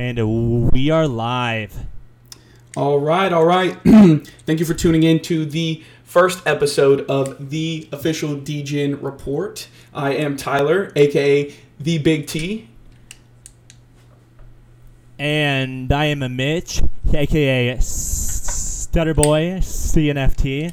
And we are live. All right, all right. Thank you for tuning in to the first episode of the official Degen report. I am Tyler, aka the Big T. And I am a Mitch, aka Stutterboy, CNFT.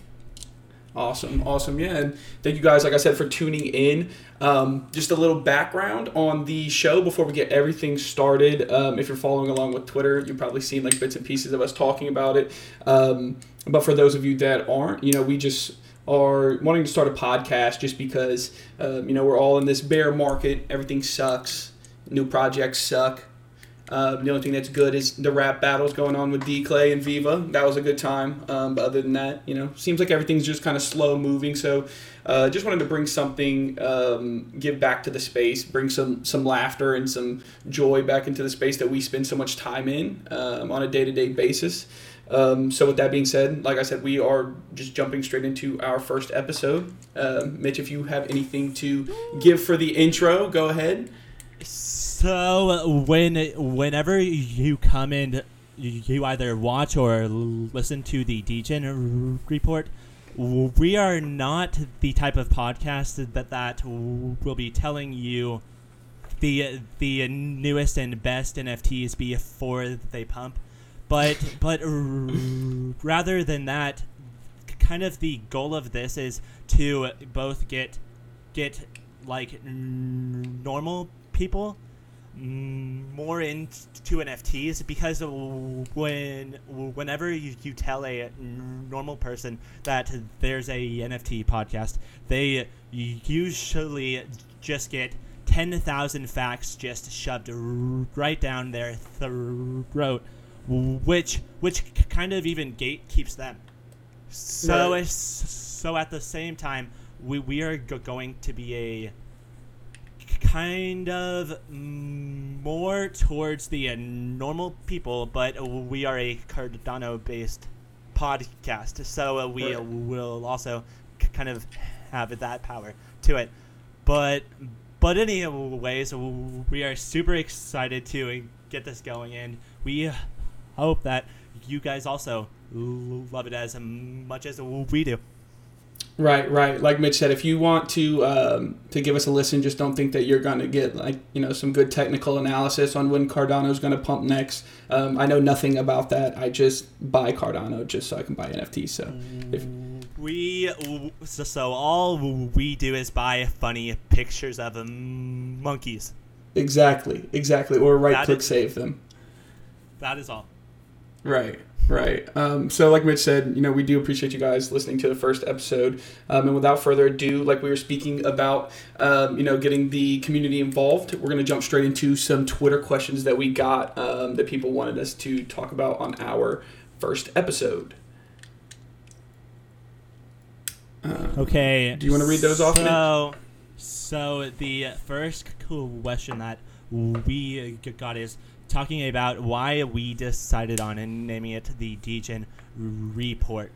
Awesome, awesome. Yeah, and thank you guys, like I said, for tuning in. Um, just a little background on the show before we get everything started. Um, if you're following along with Twitter, you've probably seen like bits and pieces of us talking about it. Um, but for those of you that aren't, you know, we just are wanting to start a podcast just because, um, you know, we're all in this bear market. Everything sucks. New projects suck. Uh, the only thing that's good is the rap battles going on with D Clay and Viva. That was a good time. Um, but other than that, you know, seems like everything's just kind of slow moving. So, uh, just wanted to bring something, um, give back to the space, bring some some laughter and some joy back into the space that we spend so much time in um, on a day to day basis. Um, so with that being said, like I said, we are just jumping straight into our first episode. Uh, Mitch, if you have anything to give for the intro, go ahead. So when whenever you come in, you either watch or listen to the Degen report. We are not the type of podcast that that will be telling you the the newest and best NFTs before they pump, but but rather than that, kind of the goal of this is to both get get like normal people more into NFTs because when whenever you, you tell a normal person that there's a NFT podcast, they usually just get 10,000 facts just shoved right down their throat, which which kind of even gate keeps them. So right. so at the same time, we, we are going to be a kind of more towards the uh, normal people, but we are a Cardano based podcast, so uh, we uh, will also c- kind of have that power to it. But but anyways, we are super excited to get this going, and we hope that you guys also love it as much as we do. Right, right. Like Mitch said, if you want to um, to give us a listen, just don't think that you're going to get like you know some good technical analysis on when Cardano is going to pump next. Um, I know nothing about that. I just buy Cardano just so I can buy NFTs. So if we so, so all we do is buy funny pictures of um, monkeys. Exactly, exactly. Or right click save them. That is all. Right. Right. Um, so, like Mitch said, you know, we do appreciate you guys listening to the first episode. Um, and without further ado, like we were speaking about, um, you know, getting the community involved, we're going to jump straight into some Twitter questions that we got um, that people wanted us to talk about on our first episode. Uh, okay. Do you want to read those off? So, so the first question that we got is talking about why we decided on and naming it the Degen report.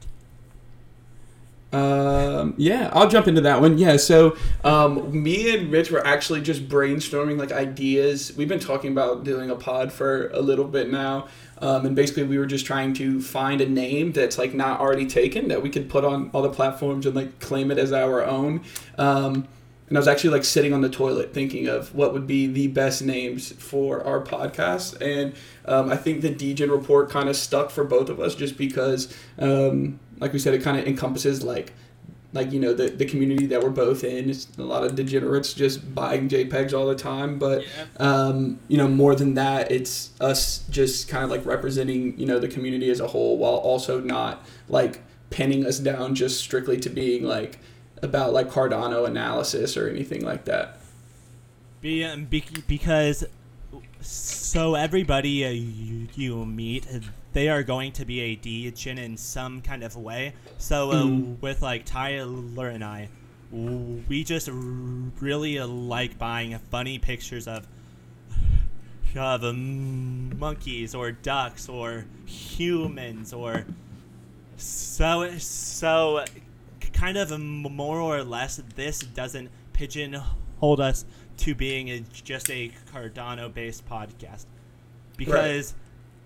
Um, yeah, I'll jump into that one. Yeah, so um, me and Mitch were actually just brainstorming like ideas. We've been talking about doing a pod for a little bit now, um, and basically we were just trying to find a name that's like not already taken that we could put on all the platforms and like claim it as our own. Um, and I was actually like sitting on the toilet thinking of what would be the best names for our podcast. And um, I think the Degen report kind of stuck for both of us just because, um, like we said, it kind of encompasses like like you know the, the community that we're both in it's a lot of degenerates just buying jpegs all the time but yeah. um, you know more than that it's us just kind of like representing you know the community as a whole while also not like pinning us down just strictly to being like about like Cardano analysis or anything like that. Be, um, because so everybody uh, you, you, meet, they are going to be a degen in some kind of way. So uh, mm. with like Tyler and I, we just really like buying funny pictures of of um, monkeys or ducks or humans or so so kind of more or less this doesn't pigeonhole us to being a, just a Cardano based podcast. because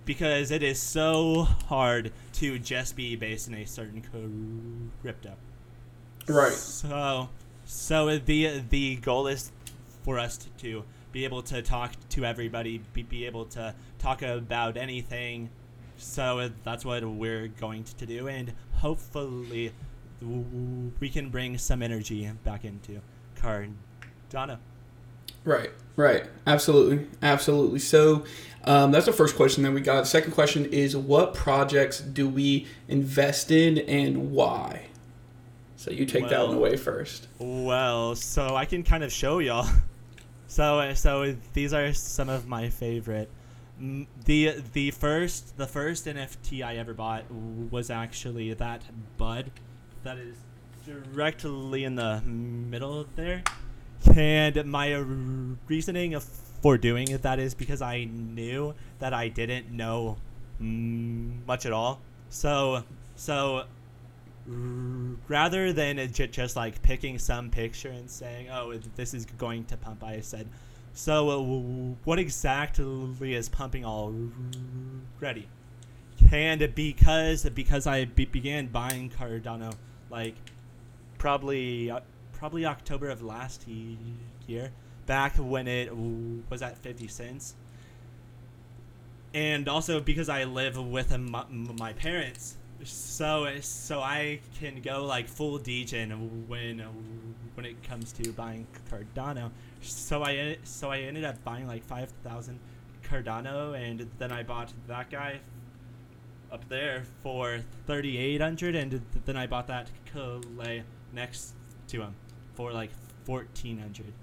because it is so hard to just be based in a certain crypto. Right. So so the the goal is for us to, to be able to talk to everybody, be, be able to talk about anything. So that's what we're going to do, and hopefully we can bring some energy back into Cardano. Right, right. Absolutely, absolutely. So um, that's the first question that we got. The second question is what projects do we invest in and why? So you take well, that one away first. Well, so I can kind of show y'all. So so these are some of my favorite. The the first the first NFT I ever bought was actually that bud that is directly in the middle there. And my reasoning for doing it that is because I knew that I didn't know much at all. So so rather than just like picking some picture and saying, "Oh, this is going to pump," I said, "So, uh, what exactly is pumping already?" And because because I be- began buying Cardano like probably uh, probably October of last year, back when it was at fifty cents, and also because I live with my, my parents so so I can go like full degen when when it comes to buying Cardano. So I so I ended up buying like five thousand Cardano, and then I bought that guy up there for thirty eight hundred, and then I bought that Kalei next to him for like fourteen hundred.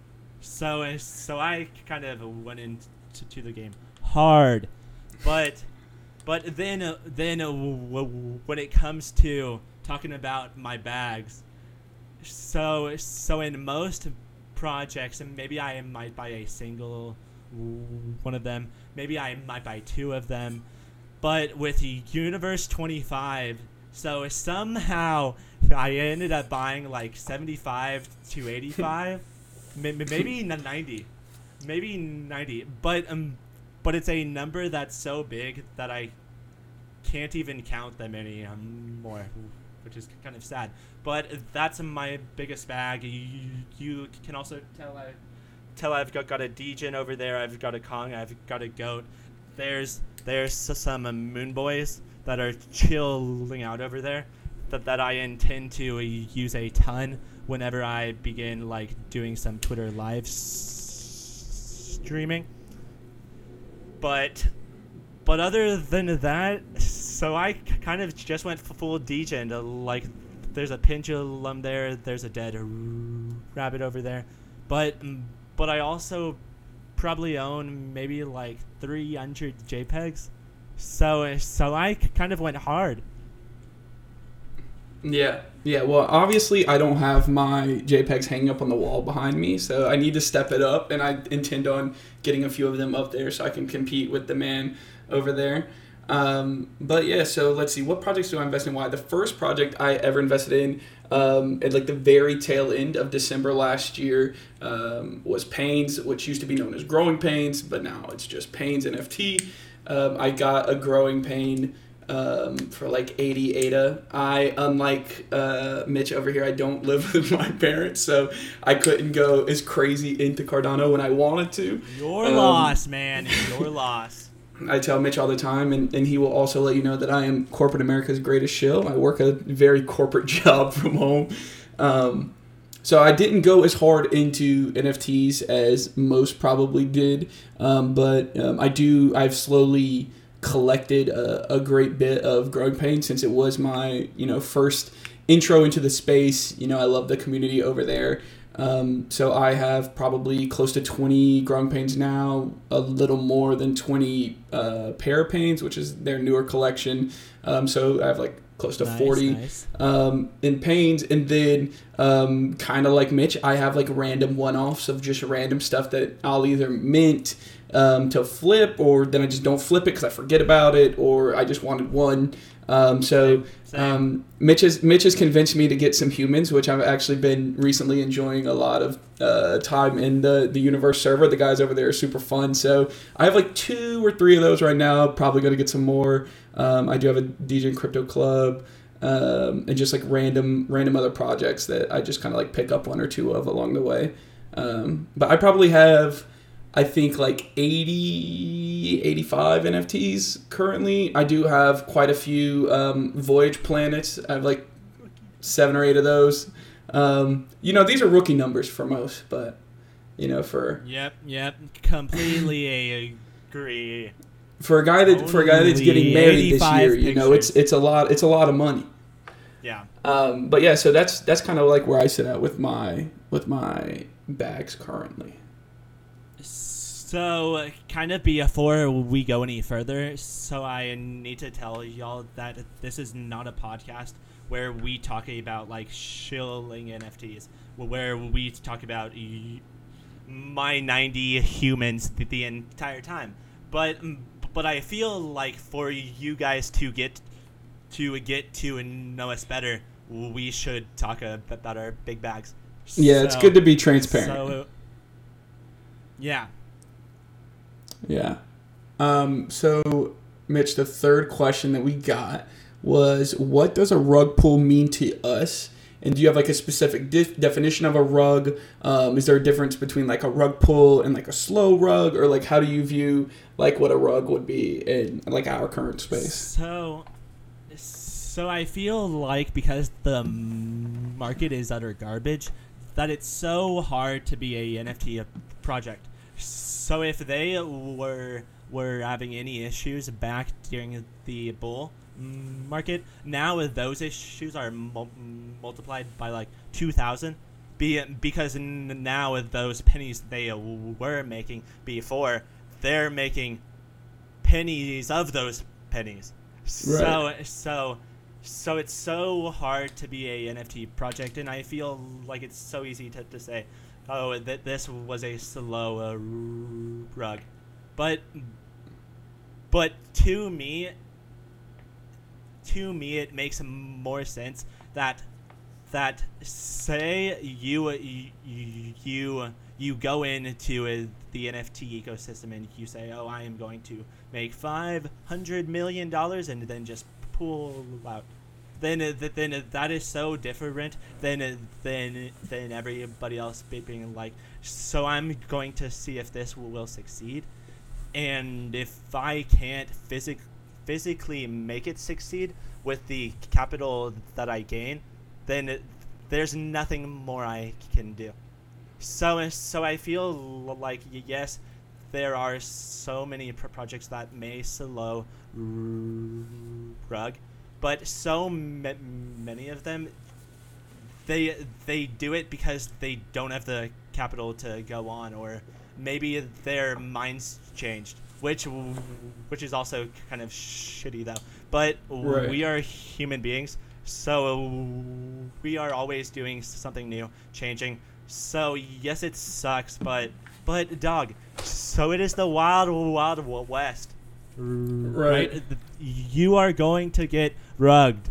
So so I kind of went into to the game hard, but but then, uh, then uh, when it comes to talking about my bags, so so in most projects, and maybe I might buy a single one of them, maybe I might buy two of them, but with the Universe 25, so somehow I ended up buying like 75 to 85, maybe 90, maybe 90, but um but it's a number that's so big that I can't even count them anymore, which is kind of sad. But that's my biggest bag. You, you can also tell I tell I've got, got a Degen over there. I've got a Kong. I've got a goat. There's there's some moon boys that are chilling out over there that, that I intend to use a ton whenever I begin like doing some Twitter live s- streaming. But but other than that, so I kind of just went full DJ degen. Like, there's a pendulum there. There's a dead rabbit over there, but but I also probably own maybe like 300 JPEGs. So so I kind of went hard. Yeah, yeah. Well, obviously, I don't have my JPEGs hanging up on the wall behind me, so I need to step it up, and I intend on getting a few of them up there so I can compete with the man over there. Um, but yeah, so let's see. What projects do I invest in? Why? The first project I ever invested in um, at like the very tail end of December last year um, was Pains, which used to be known as Growing Pains, but now it's just Pains NFT. Um, I got a Growing Pain um, for like 80 ADA. I, unlike uh, Mitch over here, I don't live with my parents, so I couldn't go as crazy into Cardano when I wanted to. Your um, loss, man. Your loss. I tell Mitch all the time, and, and he will also let you know that I am corporate America's greatest shill. I work a very corporate job from home. Um, so I didn't go as hard into NFTs as most probably did, um, but um, I do. I've slowly collected a, a, great bit of growing pain since it was my you know first intro into the space. You know, I love the community over there. Um, so I have probably close to 20 growing pains now, a little more than 20 uh, pains, which is their newer collection. Um, so I have like close to nice, 40 nice. Um, in pains. And then, um, kind of like Mitch, I have like random one offs of just random stuff that I'll either mint um, to flip, or then I just don't flip it because I forget about it, or I just wanted one. Um, so um, Mitch has Mitch has convinced me to get some humans, which I've actually been recently enjoying a lot of uh, time in the the universe server. The guys over there are super fun. So I have like two or three of those right now. Probably going to get some more. Um, I do have a DJ Crypto Club. Um, and just like random random other projects that I just kind of like pick up one or two of along the way. Um, but I probably have I think like 80, 85 NFTs currently. I do have quite a few um, Voyage planets. I have like seven or eight of those. Um, you know, these are rookie numbers for most, but you know, for Yep, yep, completely agree. for a guy that for a guy that's getting married this 85 year, you know, it's it's a lot it's a lot of money. Yeah. Um, but yeah, so that's that's kind of like where I sit at with my with my bags currently. So, kind of before we go any further, so I need to tell y'all that this is not a podcast where we talk about like shilling NFTs, where we talk about my 90 humans the, the entire time. But but I feel like for you guys to get to get to know us better, we should talk about our big bags. Yeah, it's good to be transparent. So, yeah. Yeah. Um, so, Mitch, the third question that we got was what does a rug pull mean to us? And do you have like a specific def- definition of a rug? Um, is there a difference between like a rug pull and like a slow rug, or like how do you view like what a rug would be in like our current space? So, so I feel like because the market is utter garbage, that it's so hard to be a NFT project. So if they were were having any issues back during the bull market, now those issues are mul- multiplied by like two thousand. Be because n- now with those pennies they were making before, they're making pennies of those pennies. So so so it's so hard to be a NFT project, and I feel like it's so easy to, to say, oh, that this was a slow uh, rug, but but to me, to me, it makes more sense that that say you you you, you go into uh, the NFT ecosystem and you say, oh, I am going to make five hundred million dollars, and then just pull out. Then, then that is so different than than than everybody else being like. So I'm going to see if this will, will succeed, and if I can't physic physically make it succeed with the capital that I gain, then it, there's nothing more I can do. So so I feel like yes, there are so many pro- projects that may slow rug, but so ma- many of them they they do it because they don't have the capital to go on or maybe their minds changed which which is also kind of shitty though but Right. we are human beings so we are always doing something new changing so yes it sucks but but dog so it is the wild wild west Right. You are going to get rugged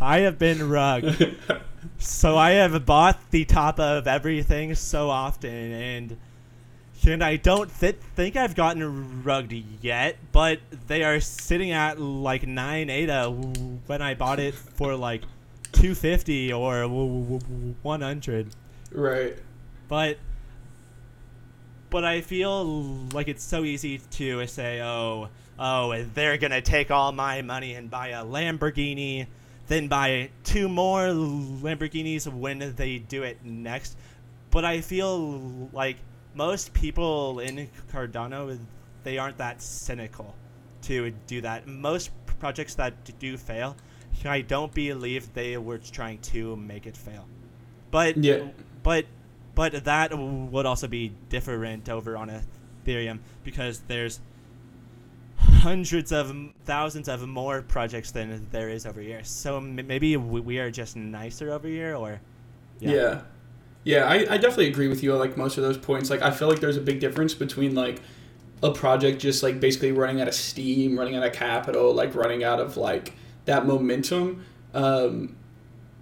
i have been rugged so I have bought the top of everything so often, and and I don't th- think I've gotten rugged yet, but they are sitting at like nine ADA uh, when I bought it for like two fifty or one hundred. right. But but I feel like it's so easy to say, oh, oh, they're gonna take all my money and buy a Lamborghini, then buy two more Lamborghinis when they do it next. But I feel like most people in Cardano, they aren't that cynical to do that. Most projects that do fail, I don't believe they were trying to make it fail. But Yeah. but but that would also be different over on Ethereum because there's hundreds of thousands of more projects than there is over here. So maybe we are just nicer over here, or Yeah. Yeah, I, I definitely agree with you on like most of those points. Like I feel like there's a big difference between like a project just like basically running out of steam, running out of capital, like running out of like that momentum. Um,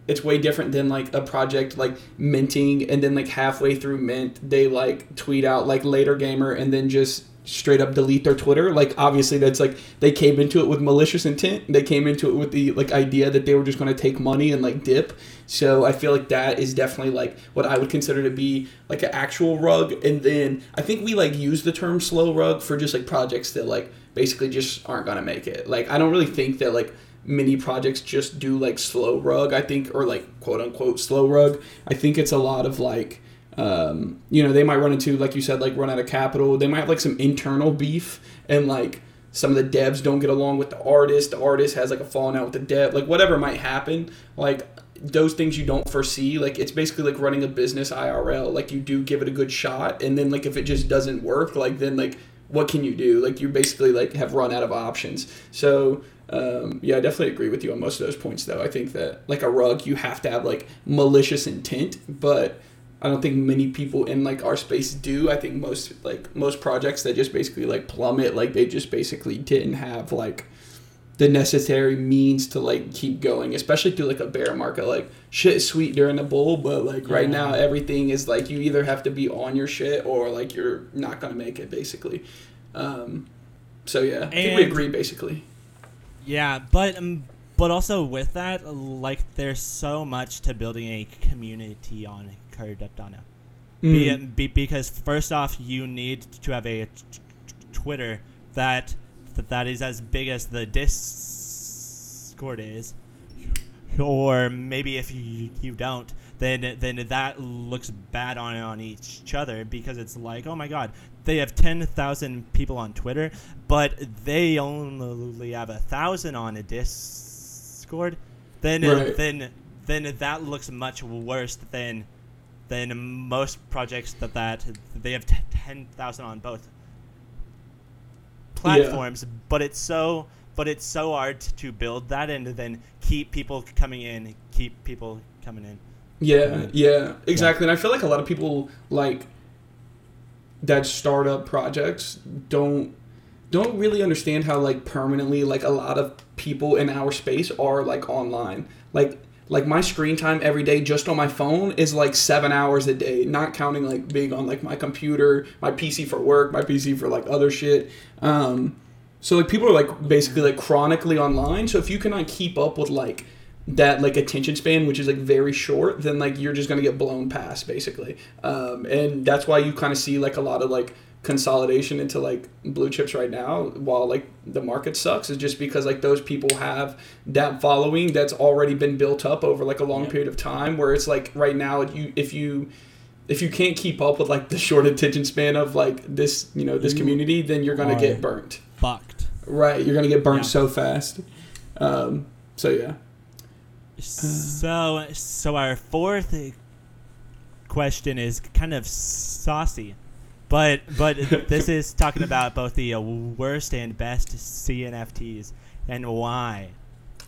it's way different than like a project like minting and then like halfway through mint they like tweet out like later gamer and then just straight up delete their twitter. Like obviously that's like they came into it with malicious intent. They came into it with the like idea that they were just going to take money and like dip. So i feel like that is definitely like what i would consider to be like an actual rug. And then i think we like use the term slow rug for just like projects that like basically just aren't going to make it. Like i don't really think that like mini projects just do like slow rug i think or like quote unquote slow rug. I think it's a lot of like um, you know they might run into like you said like run out of capital. They might have like some internal beef and like some of the devs don't get along with the artist. The artist has like a falling out with the dev. Like whatever might happen like those things you don't foresee like it's basically like running a business irl like you do give it a good shot and then like if it just doesn't work like then like what can you do? Like you basically like have run out of options. So um, yeah, I definitely agree with you on most of those points, though. I think that, like a rug, you have to have like malicious intent, but I don't think many people in like our space do. I think most like most projects that just basically like plummet, like they just basically didn't have like the necessary means to like keep going, especially through like a bear market. Like shit is sweet during the bull, but like right now everything is like you either have to be on your shit or like you're not gonna make it, basically. Um, so yeah, I think we agree basically. Yeah, but um, but also with that, like there's so much to building a community on Cardano. Be, Mm. be, because first off, you need to have a t- t- Twitter that that is as big as the Discord is, or maybe if you, you don't, then then that looks bad on on each other because it's like, oh my god, they have ten thousand people on Twitter, but they only have a thousand on a Discord. Then Right. then then that looks much worse than than most projects that that they have t- 10,000 on both platforms but it's so but it's so hard to build that and then keep people coming in keep people coming in Yeah, yeah, exactly. And I feel like a lot of people like that startup projects don't don't really understand how like permanently like a lot of people in our space are like online. Like like my screen time every day just on my phone is like seven hours a day, not counting like being on like my computer, my PC for work, my PC for like other shit. Um, so like people are like basically like chronically online. So if you cannot keep up with like that like attention span, which is like very short, then like you're just gonna get blown past basically. Um, and that's why you kind of see like a lot of like consolidation into like blue chips right now while like the market sucks is just because like those people have that following that's already been built up over like a long Yeah. period of time where it's like right now you if you if you can't keep up with like the short attention span of like this you know this You community then you're gonna get burnt. fucked. Right you're gonna get burnt Yeah. so fast. Um, so yeah. So so our fourth question is kind of saucy but but this is talking about both the uh, worst and best cnfts and why.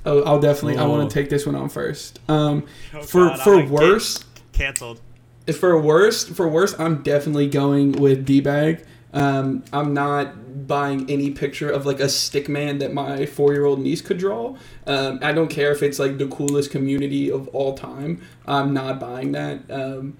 Oh, i'll definitely i Oh. want to take this one on first. Um, Oh for God, for worse canceled. For worst for worst i'm definitely going with d-bag. Um, i'm not buying any picture of like a stick man that my four-year-old niece could draw. Um, i don't care if it's like the coolest community of all time. I'm not buying that. Um,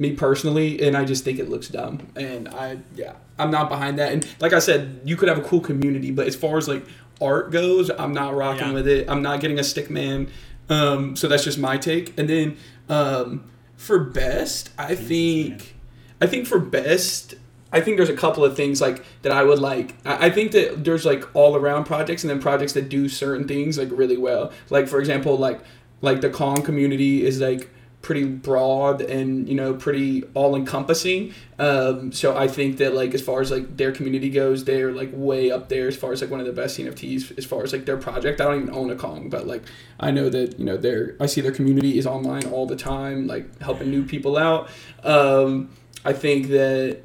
me personally and i just think it looks dumb and i yeah i'm not behind that and like i said you could have a cool community but as far as like art goes i'm not rocking Yeah. with it i'm not getting a stick man um, so that's just my take and then um, for best i think i think for best I think there's a couple of things like that I would like. I I think that there's like all around projects and then projects that do certain things like really well. Like for example, like like the Kong community is like pretty broad and you know pretty all encompassing. Um, so I think that like as far as like their community goes, they're like way up there as far as like one of the best NFTs as far as like their project. I don't even own a Kong, but like I know that you know their I see their community is online all the time, like helping new people out. Um, I think that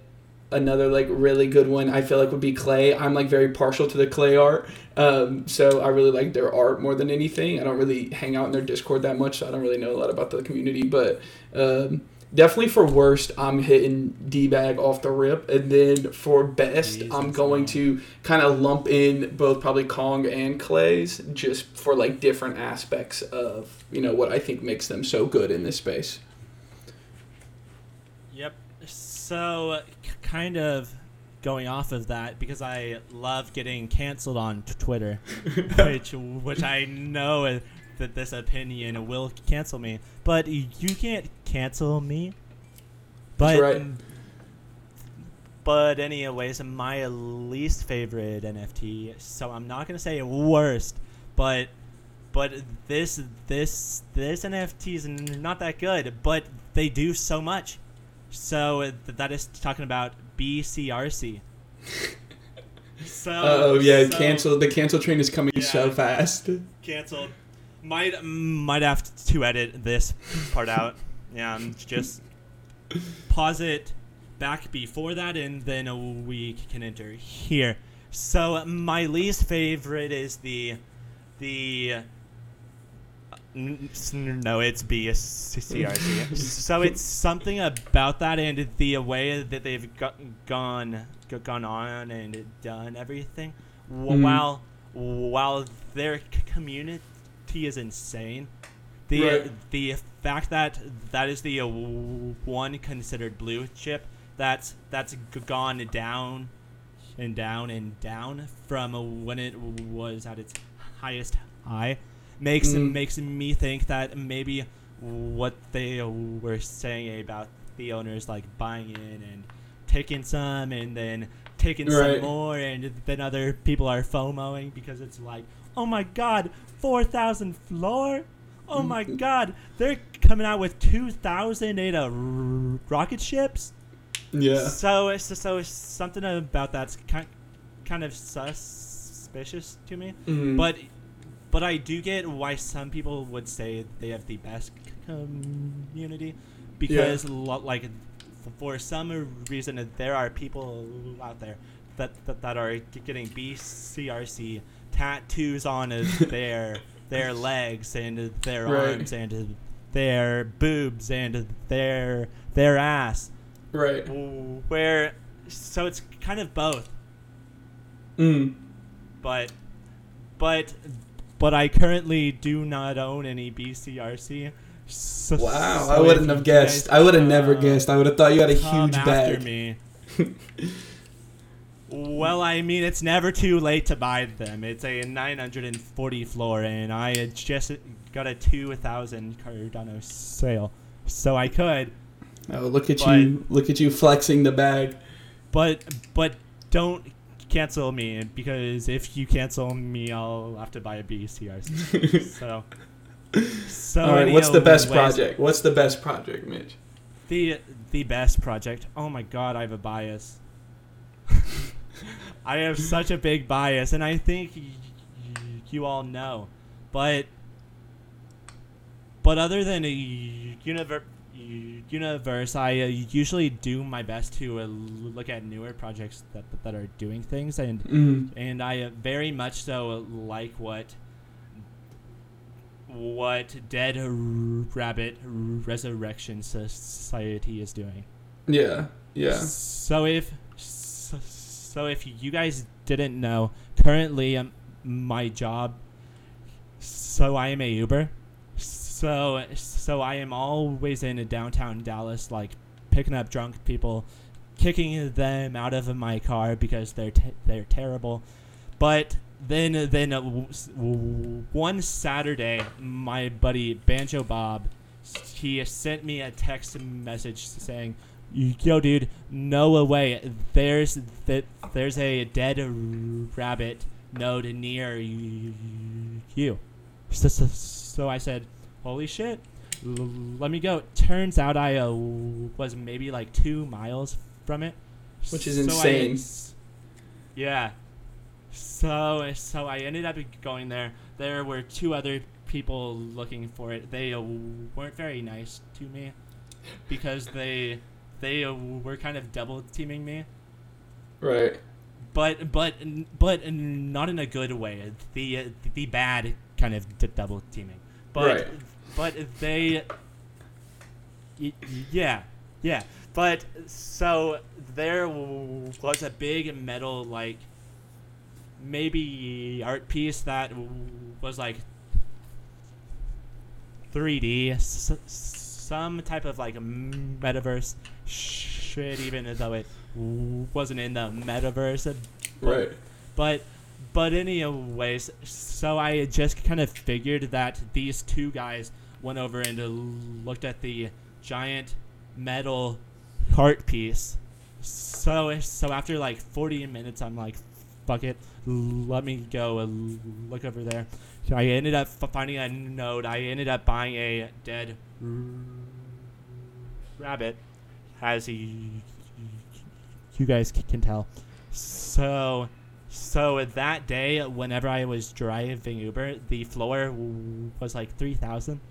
another like really good one I feel like would be Clay. I'm like very partial to the Clay art. Um, so I really like their art more than anything. I don't really hang out in their Discord that much, so I don't really know a lot about the community. But um, definitely for worst, I'm hitting D bag off the rip, and then for best, Jesus, I'm going to kind of lump in both probably Kong and Clay's, just for like different aspects of you know what I think makes them so good in this space. Yep. So, kind of going off of that because I love getting canceled on t- Twitter, which which I know that this opinion will cancel me, but you can't cancel me. But right. but anyways, my least favorite NFT. So I'm not gonna say worst, but but this this this NFT is not that good, but they do so much. So th- that is talking about BCRC. so oh, oh yeah, so cancel. The cancel train is coming so fast. canceled. Might might have to edit this part out. Yeah, just pause it back before that, and then we can enter here. So my least favorite is the the. Uh, n- s- No, it's BCRC. so it's something about that and the way that they've go- gone go- gone on and done everything. Mhm. While while their c- community is insane, the Right. the fact that that is the uh, one considered blue chip that's that's gone down and down and down from when it was at its highest high makes Mm. makes me think that maybe what they were saying about the owners like buying in and taking some and then taking Right. some more and then other people are FOMOing because it's like, oh my god, four thousand floor. Oh my Mm. god, they're coming out with two thousand eight uh, r- rocket ships. Yeah. So, so, so something about that's kind, kind of suspicious to me. Mhm. But, but I do get why some people would say they have the best community, because lo- like, for some reason there are people out there that that, that are getting BCRC tattoos on their their legs and their Right. arms and their boobs and their their ass right. where so it's kind of both Mm. but but but I currently do not own any BCRC. So, Wow, so I wouldn't have guessed. guys, I would have never uh, guessed. I would have thought you had a huge bag. me. well, I mean, it's never too late to buy them. It's a 940 floor, and I had just got a 2,000 Cardano sale, so I could. Oh, look at But- you! Look at you flexing the bag. But but don't cancel me because if you cancel me, I'll have to buy a BCRC. so. So All right, what's the best anyways, project? What's the best project, Mitch? The the best project. Oh my god, I have a bias. I have such a big bias, and I think y- y- you all know. But but other than a universe, universe, I uh, usually do my best to uh, look at newer projects that that are doing things, and Mm. and I uh, very much so like what what Dead Rabbit Resurrection Society is doing. Yeah, yeah. So if so, so if you guys didn't know, currently um, my job. So I am a Uber. So so I am always in downtown Dallas, like picking up drunk people, kicking them out of my car because they're they're terrible. But then then uh, w- w- one Saturday, my buddy Banjo Bob, he sent me a text message saying, "Yo, dude, no way. There's that there's a dead rabbit node near you." So, so, so I said, "Holy shit." L- let me go. Turns out I uh, was maybe like two miles from it, Which is So insane. yeah. So so I ended up going there. There were two other people looking for it. They uh, weren't very nice to me because they they uh, were kind of double teaming me. Right. But but but not in a good way. The uh, the bad kind of double teaming. But Right. But they yeah, yeah. But so there was a big metal like maybe art piece that was like 3D, s- some type of like metaverse shit, even though it wasn't in the metaverse. Right. But but anyways, so I just kind of figured that these two guys went over and uh, looked at the giant metal heart piece. So so after like 40 minutes, I'm like, fuck it, let me go and look over there. So I ended up finding a node. I ended up buying a dead rabbit, as you, you guys can tell. So so that day, whenever I was driving Uber, the floor was like three thousand.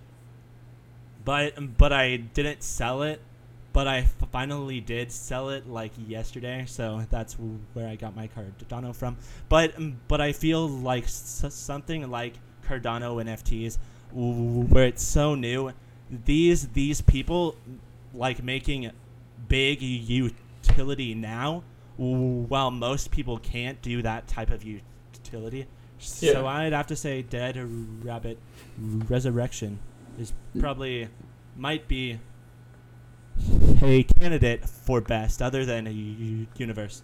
But but I didn't sell it. But I f- finally did sell it like yesterday, so that's w- where I got my Cardano from. But um, but I feel like s- something like Cardano NFTs, where it's so new. These these people like making big utility now while most people can't do that type of utility. So I'd have to say Dead Rabbit Resurrection is probably might be a candidate for best other than a u- universe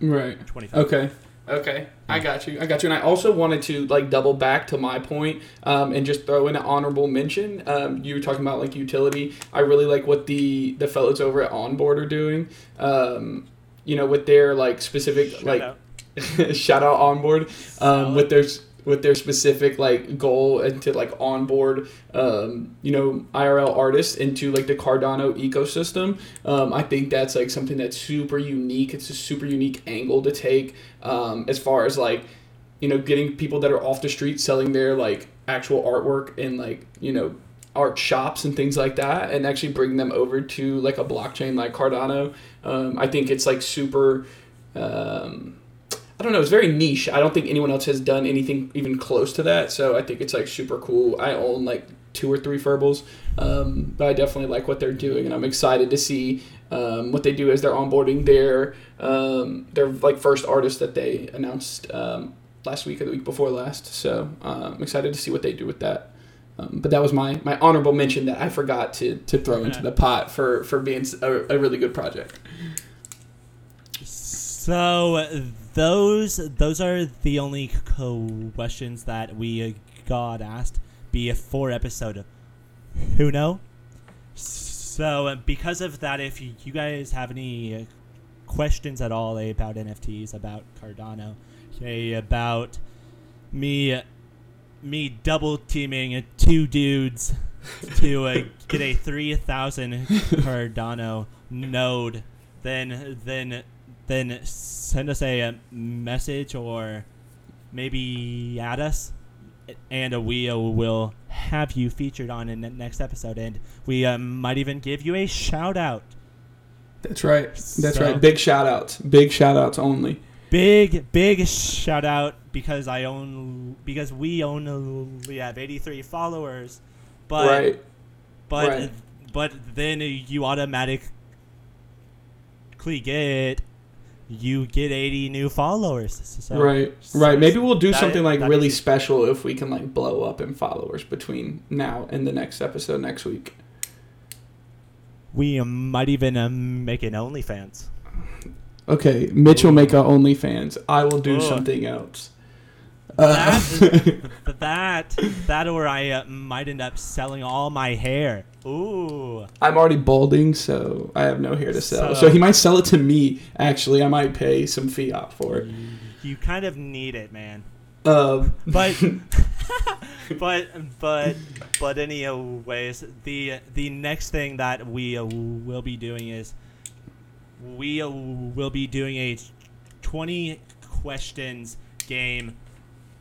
Right. 25. Okay. Okay. I got you. I got you. And I also wanted to like double back to my point um, and just throw in an honorable mention. Um, you were talking about like utility. I really like what the the fellows over at Onboard are doing. Um, you know, with their like specific Shout like out. shout out Onboard um, with their with their specific like goal and to like onboard um, you know IRL artists into like the Cardano ecosystem. Um, I think that's like something that's super unique. It's a super unique angle to take um, as far as like you know getting people that are off the street selling their like actual artwork in like you know art shops and things like that and actually bring them over to like a blockchain like Cardano. Um, I think it's like super um, I don't know, it's very niche. I don't think anyone else has done anything even close to that. So I think it's like super cool. I own like two or three Furbles, um, but I definitely like what they're doing, and I'm excited to see um, what they do as they're onboarding their um, their like first artist that they announced um, last week or the week before last. So uh, I'm excited to see what they do with that. Um, but that was my, my honorable mention that I forgot to, to throw into the pot for, for being a really good project. So those those are the only questions that we uh, got asked before episode. Who know? So uh, because of that, if you you guys have any uh, questions at all about NFTs, about Cardano, say about me me double teaming two dudes to uh, get a 3000 Cardano node, then then then send us a, uh message or maybe add us, and uh, we uh, will have you featured on in the next episode, and we uh, might even give you a shout out. That's right. That's So- right. Big shout outs. Big shout outs only. Big big shout out because I own because we own we have 83 followers, but right. but Right. but then you automatically get you get 80 new followers. So right. so right. Maybe we'll do something like really is- special if we can like blow up in followers between now and the next episode next week. we might even um, make an OnlyFans. Okay, Mitch will make a OnlyFans. I will do Ugh. something else. Uh, That, that that or I uh, might end up selling all my hair. Ooh. I'm already balding, so I have no hair to sell. So, So- he might sell it to me. Actually, I might pay some fiat for it. You kind of need it, man. Um, But but but but anyways, the the next thing that we uh, will be doing is we uh, will be doing a 20 questions game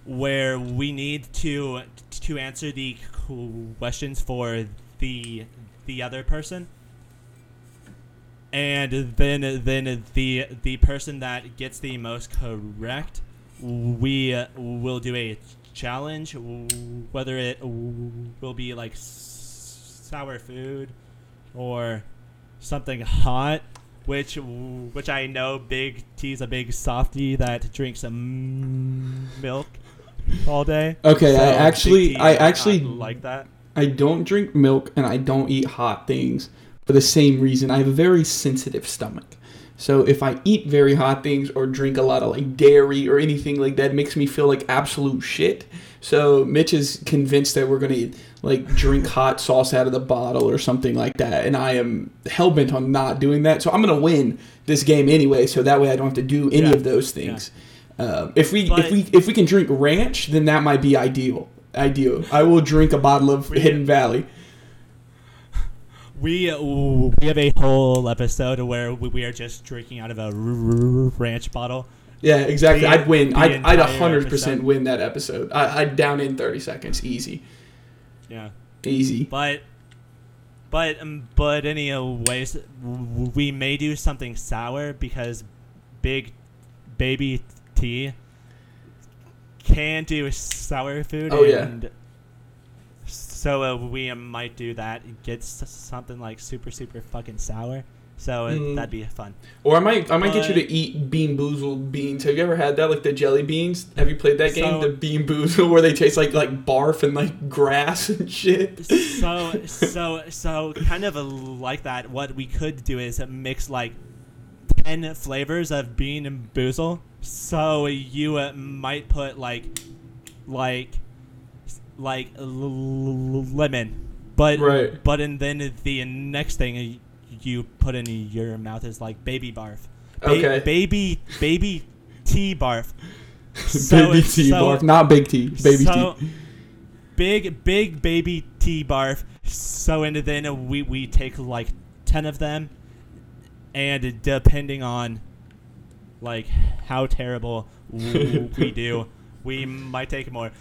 where we need to to answer the questions for the the other person. And then then the the person that gets the most correct we will do a challenge whether it will be like sour food or something hot, which which I know Big T's a big softy that drinks some milk all day. Okay, I So Big actually- I actually- like that. I don't drink milk and I don't eat hot things for the same reason. I have a very sensitive stomach. So if I eat very hot things or drink a lot of like dairy or anything like that, it makes me feel like absolute shit. So Mitch is convinced that we're gonna like drink hot sauce out of the bottle or something like that, and I am hell bent on not doing that. So I'm gonna win this game anyway, so that way I don't have to do any Yeah. of those things. Um, if we if we if we can drink ranch, then that might be ideal. Ideal. I will drink a bottle of Hidden Valley. We uh, we have a whole episode where we, are just drinking out of a ranch bottle. Yeah, exactly. The- I'd win. I'd, I'd 100% episode. win that episode. I, I'd down in 30 seconds. Easy. Yeah. Easy. But, but, um, but anyways, we may do something sour because Big Baby T can do sour food. Oh, yeah. and So uh, we might do that. Get s- something like super super fucking sour. So Mhm. that'd be fun. Or I might I might get you to eat Bean Boozled beans. Have you ever had that? Like the jelly beans? Have you played that game? The Bean Boozled where they taste like like barf and like grass and shit. so so so kind of a, like that what we could do is mix like 10 flavors of bean and boozle so you uh, might put like like like lemon but Right. but and then the next thing you put in your mouth is like baby barf Ba- Okay. baby baby tea barf So- baby tea so- barf, not big tea. Baby so, tea. Big, big baby tea barf. So, and then we, we take like 10 of them. And depending on like how terrible we do, we might take more.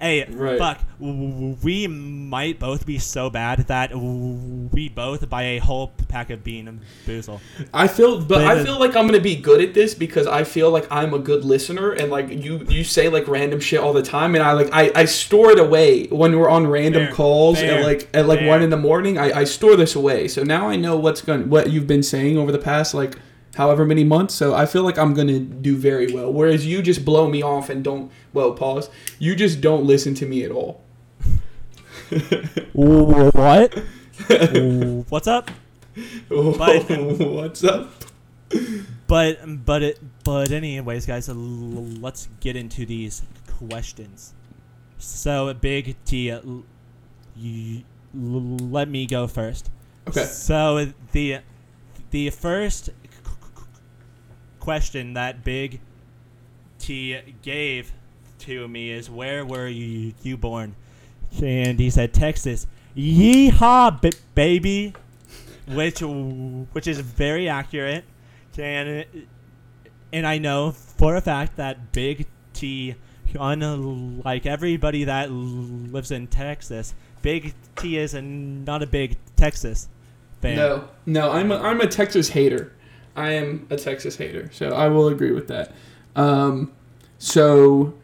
Hey, Right. fuck. We might both be so bad that we both buy a whole pack of bean and boozle. I feel, but But I feel like I'm gonna be good at this because I feel like I'm a good listener and like you, you say like random shit all the time, and I like I, I store it away when we're on random Fair, calls fair, at like at like fair. one in the morning. I, I store this away, so now I know what's going what you've been saying over the past like however many months. So I feel like I'm gonna do very well. Whereas you just blow me off and don't. Well, pause. You just don't listen to me at all. What? What's up? But- what's up? But but it but anyways, guys, let's get into these questions. So big T, uh, you, let me go first. Okay. So the the first question that Big T gave to me is where were you, you born? And he said Texas. Yeehaw, b- baby, which which is very accurate. And and I know for a fact that Big T, unlike everybody that lives in Texas, Big T is a, not a big Texas fan. No, no, I'm a, I'm a Texas hater. I am a Texas hater, so I will agree with that. Um, so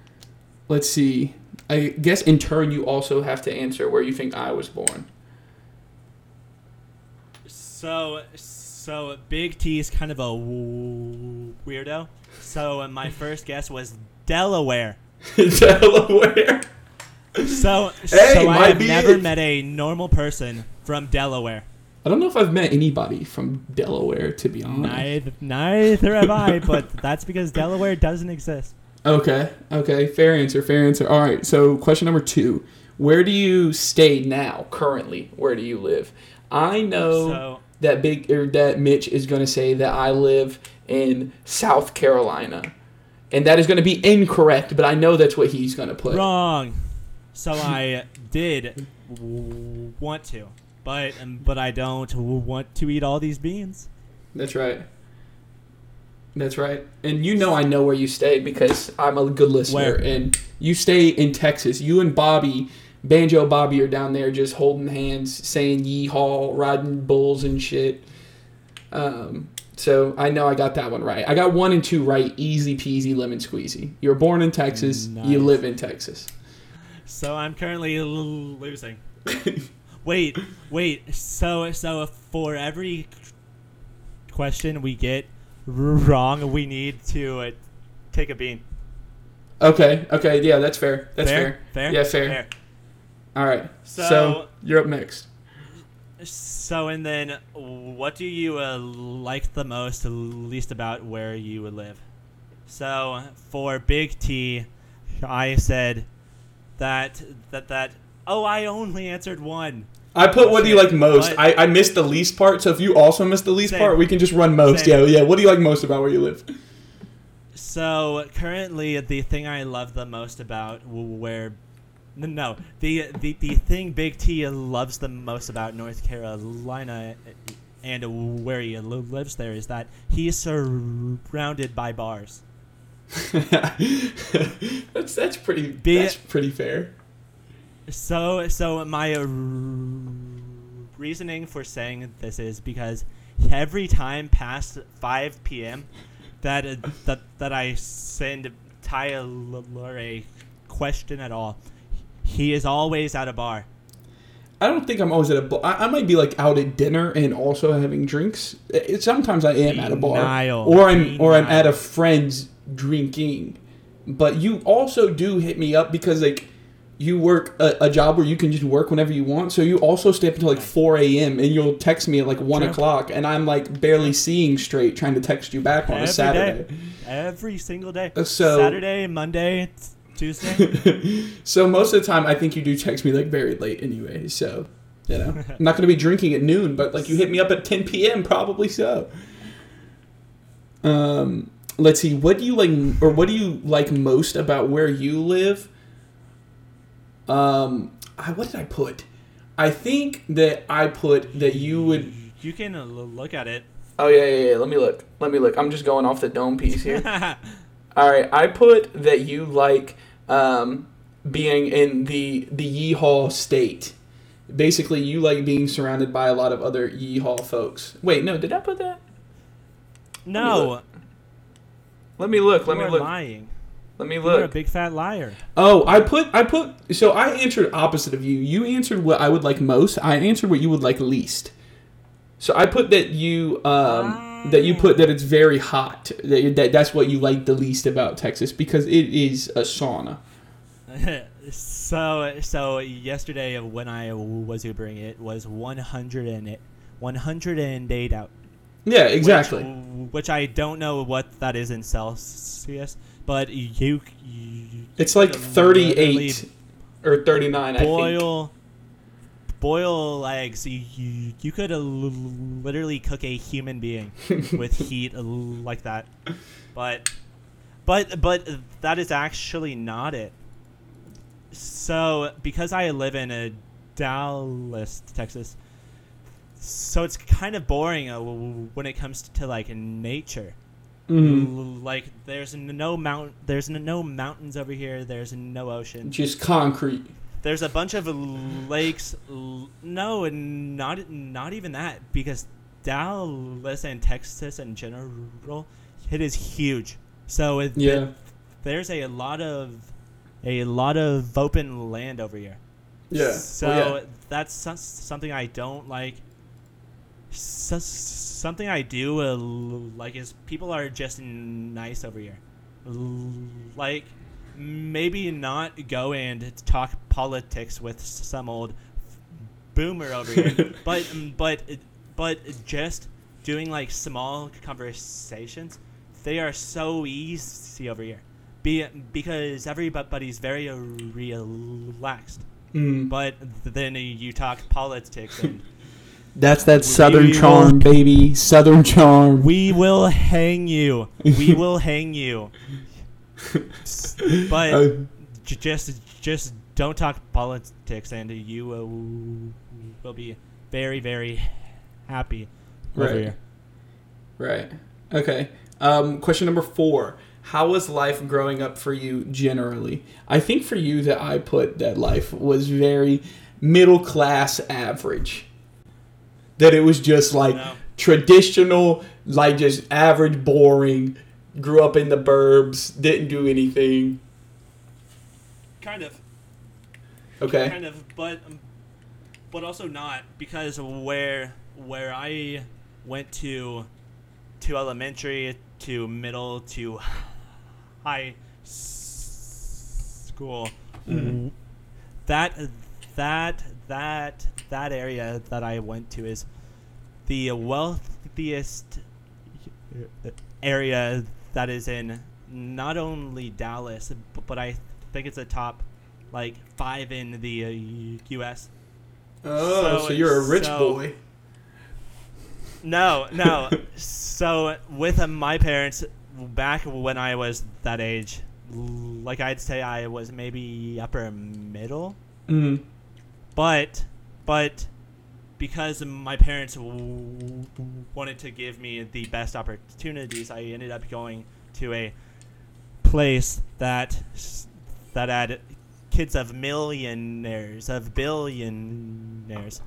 let's see. I guess in turn you also have to answer where you think I was born. So, so Big T is kind of a weirdo. So my first guess was Delaware. Delaware. So, Hey, so I have never met a normal person from Delaware. I don't know if I've met anybody from Delaware, to be honest. Neither, neither have I, but that's because Delaware doesn't exist. Okay, okay, fair answer, fair answer. All right, so question number two: Where do you stay now? Currently, where do you live? I know. So, that big or that Mitch is going to say that I live in South Carolina, and that is going to be incorrect. But I know that's what he's going to put. wrong. So I did w- want to, but um, but I don't want to eat all these beans. That's right. That's right. And you know I know where you stay because I'm a good listener. Where? And you stay in Texas. You and Bobby, Banjo Bobby, are down there just holding hands, saying yeehaw, riding bulls and shit. Um, so I know I got that one right. I got one and two right. Easy peasy, lemon squeezy. You were born in Texas. You live in Texas. So I'm currently losing. wait, wait. So, so for every question we get wrong, we need to uh, take a bean. Okay, okay, yeah, that's fair. That's fair. Fair? Yeah, fair. All right. So, So- you're up next. So, and then, what do you uh, like the most, least about where you would live? So, for Big T, I said that that that. Oh, I only answered one. I put what do you like most. I, I missed the least part, so if you also missed the least Same. part, we can just run most. Same. Yeah, yeah. What do you like most about where you live? So currently, the thing I love the most about where, no, no, the the the thing Big T loves the most about North Carolina eh, and where he lives there is that he is surrounded by bars. that's that's pretty. Be- that's pretty fair. So so my uh, reasoning for saying this is because every time past 5 p.m. that uh, that that I send Tyler a question at all, he is always at a bar. I don't think I'm always at a bar. I, I might be like out at dinner and also having drinks. It, sometimes I am at a bar, Denial. or I'm or I'm at a friend's drinking. But you also do hit me up because like you work a, a job where you can just work whenever you want. So you also stay up until like 4 a.m. and you'll text me at like one True. o'clock, and I'm like barely seeing straight, trying to text you back on Every a Saturday. day. Every single day. Uh, So Saturday, Monday, Tuesday. so most of the time, I think you do text me like very late anyway. So you know, I'm not going to be drinking at noon, but like you hit me up at 10 p.m. Probably so. Um, let's see. What do you like, or what do you like most about where you live? Um, I, what did I put? I think that I put that you would. you can uh, look at it. Oh yeah, yeah, yeah. Let me look. Let me look. I'm just going off the dome piece here. All right, I put that you like um, being in the the Yeehaw state. Basically, you like being surrounded by a lot of other Yeehaw folks. Wait, no, did I put that? no, Let me look. Let you me are look. lying. Let me look. You are a look. big fat liar. Oh, I put I put so I answered opposite of you. You answered what I would like most. I answered what you would like least. So I put that you um, that you put that it's very hot. That, that that's what you like the least about Texas because it is a sauna. so so yesterday when I was Ubering, it was 100 and 108 out. Yeah, which- exactly. Which, I don't know what that is in Celsius, but you, you It's like 38 or 39, I think. boil boil eggs. You, you, you could uh, literally cook a human being with heat like that, but but but that is actually not it. So because I live in a Dallas, Texas, so it's kind of boring uh, when it comes to like nature. Mm-hmm. L- Like there's no mount, there's no mountains over here. There's no ocean. Just concrete. There's a bunch of lakes. No, and not not even that because Dallas and Texas in general, it is huge. So it, Yeah. there's a lot of a lot of open land over here. Yeah. So Well, yeah. that's something I don't like. So, something I do uh, like is people are just nice over here. Like maybe not go and talk politics with some old boomer over here, but but but just doing like small conversations. They are so easy over here. Be, because everybody's very uh, relaxed. Mm. But then you talk politics, and That's that Southern We will- charm, baby. Southern charm. we will hang you. We will hang you. But Uh, j- just just don't talk politics, and you uh, will be very very happy over Right. here. Right. Okay. Um, question number four. How was life growing up for you generally? I think for you that I put that life was very middle class average. That it was just like No. traditional, like just average, boring. Grew up in the burbs, didn't do anything. Kind of, Okay. kind of, but um, but also not because where where I went to to elementary to middle to high s- school Mhm. that that that that area that I went to is the wealthiest area that is in not only Dallas b- but I think it's a top like 5 in the uh, US Oh, so, So- you're a rich so- boy. No, no. so with uh, my parents back when I was that age, like I'd say I was maybe upper middle, Mm. but but because my parents w- wanted to give me the best opportunities, I ended up going to a place that that had kids of millionaires, of billionaires.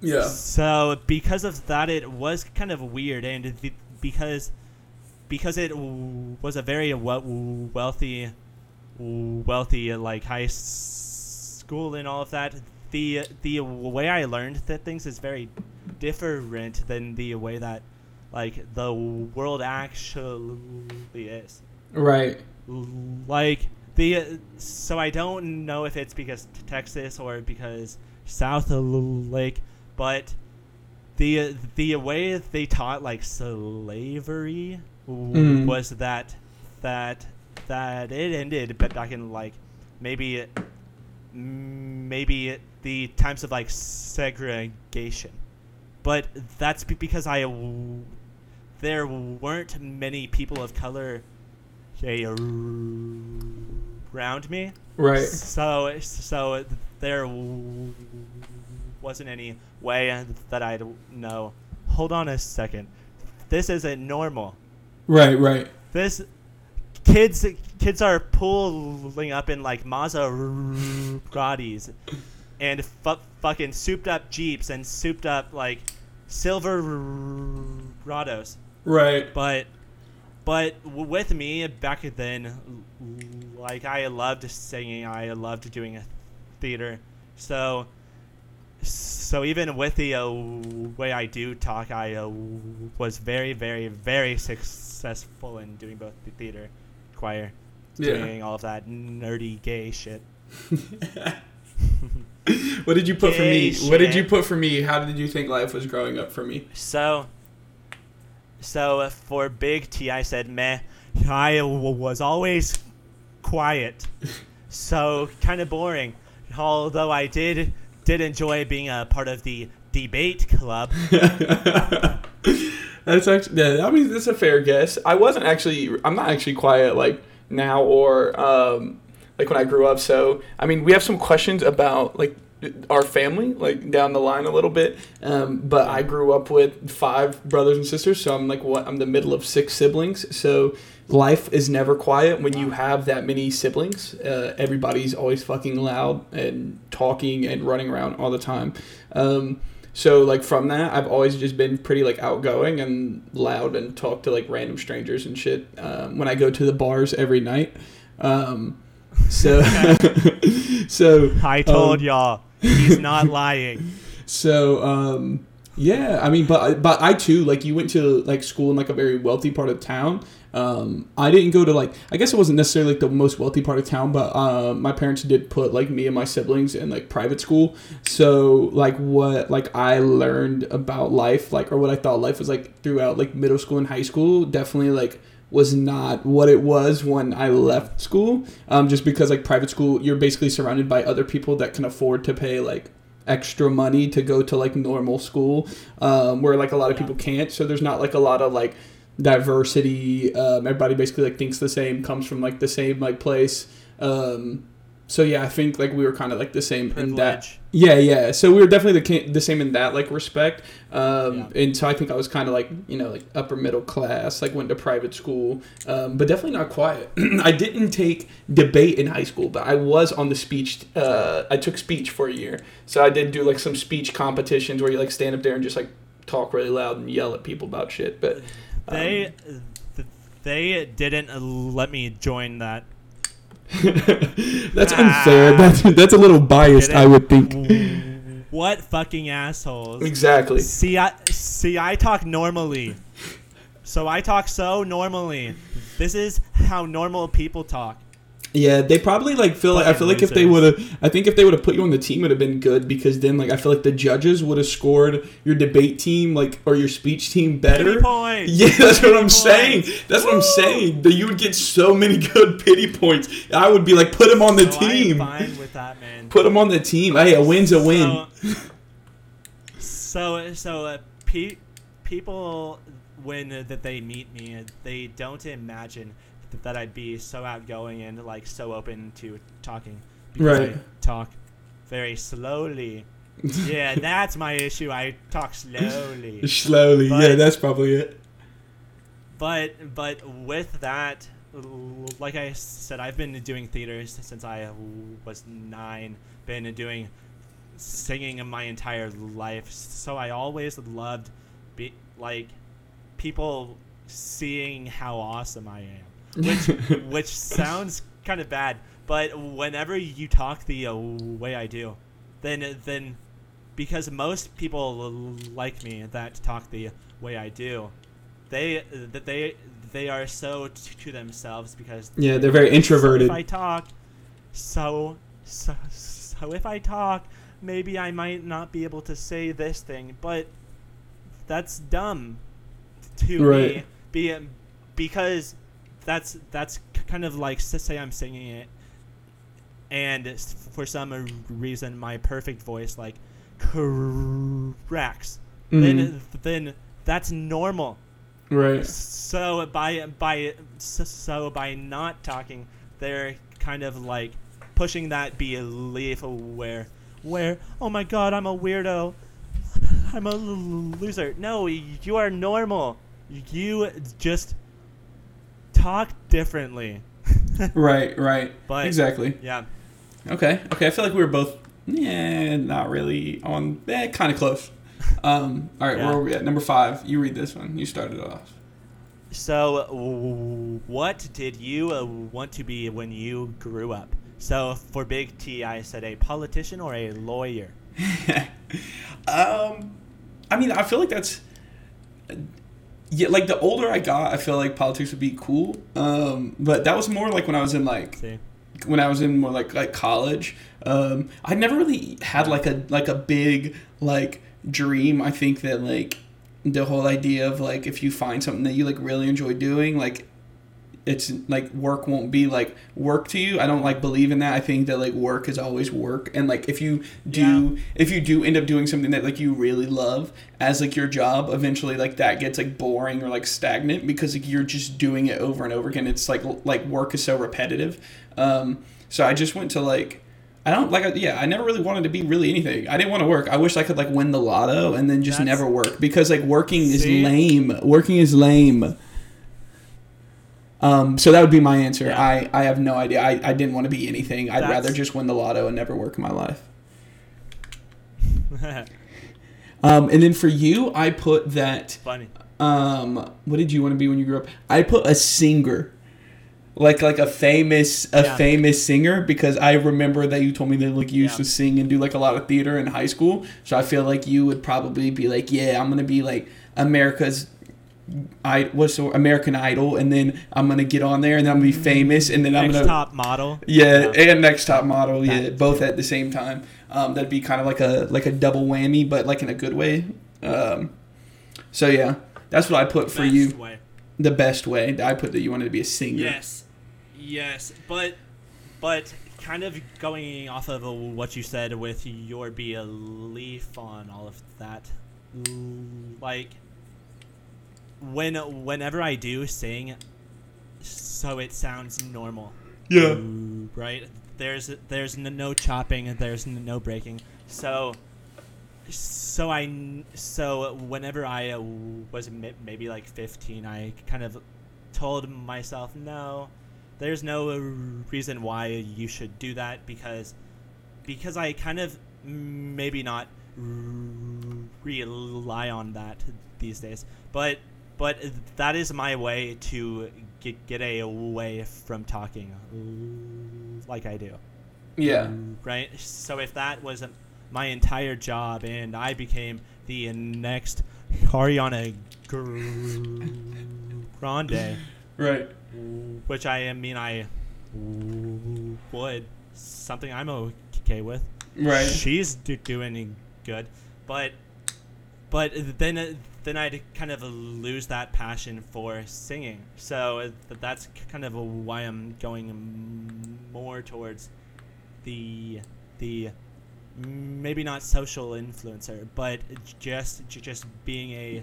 Yeah. So because of that, it was kind of weird, and the, because because it was a very we- wealthy, wealthy like high s- school and all of that. The the way I learned that things is very different than the way that like the world actually is Right. like the so I don't know if it's because Texas or because Southlake, but the the way they taught like slavery Mm. was that that that it ended ba- back in like maybe maybe the times of like segregation, but that's be- because I w- there weren't many people of color okay, around me. Right. So so there w- wasn't any way that I'd know. Hold on a second. This isn't normal. Right. Right. This kids kids are pulling up in like Maseratis and fu- fucking souped up Jeeps and souped up like Silverados. Right. But but with me back then, like I loved singing, I loved doing a theater. So so even with the uh, way I do talk, I uh, was very very very successful in doing both the theater, choir, Yeah. doing all of that nerdy gay shit. What did you put for me? Gay What did you put for me? How did you think life was growing up for me? So, so for Big T, I said meh. I was always quiet, so kind of boring. Although I did did enjoy being a part of the debate club. that's actually yeah, I mean that's a fair guess. I wasn't actually I'm not actually quiet like now or um like when I grew up. So I mean we have some questions about like our family like down the line a little bit. Um, but I grew up with five brothers and sisters, so I'm like what I'm the middle of six siblings. So life is never quiet when you have that many siblings. Uh, everybody's always fucking loud and talking and running around all the time. Um, so like from that, I've always just been pretty like outgoing and loud and talk to like random strangers and shit. Um, when I go to the bars every night. Um, so so I told Um, y'all he's not lying. so um, yeah, I mean, but but I too like you went to like school in like a very wealthy part of town. Um, I didn't go to like I guess it wasn't necessarily like the most wealthy part of town, but uh, my parents did put like me and my siblings in like private school. So like what like I learned about life, like or what I thought life was like throughout like middle school and high school, definitely like was not what it was when I left school. Um, just because like private school, you're basically surrounded by other people that can afford to pay like extra money to go to like normal school, um, where like a lot of Yeah. people can't. So there's not like a lot of like diversity. Um, everybody basically like thinks the same, comes from like the same like place. Um, so yeah, I think like we were kind of like the same in that. Yeah, yeah. So we were definitely the the same in that like respect. Um, Yeah. And so I think I was kind of like you know like upper middle class, like went to private school, um, but definitely not quiet. I didn't take debate in high school, but I was on the speech. Uh, I took speech for a year, so I did do like some speech competitions where you like stand up there and just like talk really loud and yell at people about shit. But They th- they didn't let me join that. that's Ah. unfair. That's that's a little biased, I would think. what fucking assholes. Exactly. See, I see. I talk normally, so I talk so normally. This is how normal people talk. Yeah, they probably like feel like I feel like if they would have I think if they would have put you on the team it would have been good because then like I feel like the judges would have scored your debate team like or your speech team better. Pity points. Yeah, that's what I'm Pity saying. points. That's what I'm saying. That you would get so many good pity points. I would be like, put him on the So team. fine with that, man. Put him on the team. Hey, a win's a win. So, so, so uh, pe- people when uh, that they meet me, uh, they don't imagine that I'd be so outgoing and like so open to talking because Right. I talk very slowly. yeah, that's my issue. I talk slowly. Slowly. yeah, that's probably it. But but with that, like I said, I've been doing theater since I was nine. Been doing singing my entire life, so I always loved, be like, people seeing how awesome I am, which which sounds kind of bad. But whenever you talk the uh, way I do, then then because most people like me that talk the way I do, they that they they are so t- to themselves because Yeah, they're very so introverted. if I talk, so so so if I talk, maybe I might not be able to say this thing, but that's dumb to me. Be because that's that's kind of like say I'm singing it, and for some reason my perfect voice like cracks. Mhm. Then then that's normal. Right. So by by so, so by not talking, they're kind of like pushing that belief where where oh my god I'm a weirdo, I'm a l- loser. No, you are normal. You just talk differently. Right, right. But- exactly. Yeah. Okay. Okay. I feel like we were both, yeah, not really on, eh, kind of close. Um, all right, Yeah. where are we at? Number five. You read this one. You started it off. So, what did you uh, want to be when you grew up? So, for Big T, I said a politician or a lawyer. um, I mean, I feel like that's, yeah, like the older I got, I feel like politics would be cool. Um, but that was more like when I was in like See? when I was in more like like college. Um, I never really had like a like a big like dream. I think that like the whole idea of like if you find something that you like really enjoy doing, like it's like work won't be like work to you. I don't like believe in that. I think that like work is always work, and like if you do if you do end up doing something that like you really love as like your job, eventually like that gets like boring or like stagnant because like you're just doing it over and over again. It's like like work is so repetitive. Um, so I just went to like. I don't like. Yeah, I never really wanted to be really anything. I didn't want to work. I wish I could like win the lotto and then just That's- never work because like working is See? lame. Working is lame. Um, so that would be my answer. Yeah. I, I have no idea. I, I didn't want to be anything. I'd That's- rather just win the lotto and never work in my life. Um, and then for you, I put that. Funny. Um, what did you want to be when you grew up? I put a singer, like like a famous a Yeah. famous singer because I remember that you told me that like you used Yeah. to sing and do like a lot of theater in high school. So I feel like you would probably be like, yeah, I'm gonna be like America's. I what's the, American Idol, and then I'm gonna get on there, and then I'm gonna be famous, and then I'm gonna top model. yeah, and next top model, yeah, That both too. at the same time. Um, that'd be kind of like a like a double whammy, but like in a good way. Um, so yeah, that's what I put for Best you. way. The best way. I put that you wanted to be a singer. Yes, yes, but but kind of going off of what you said with your belief on all of that, like when whenever I do sing, so it sounds normal. Yeah. Right. There's there's n- no chopping. There's n- no breaking. So so I so whenever I uh, was maybe like 15, I kind of told myself no. There's no reason why you should do that because because I kind of maybe not rely on that these days. But but that is my way to get get away from talking like I do. Yeah. Right. So if that was my entire job, and I became the next Ariana Grande, Right. which I mean I would something I'm okay with. Right. She's doing good, but but then uh, then I'd kind of lose that passion for singing. So uh, that's kind of why I'm going more towards the the maybe not social influencer, but just just being a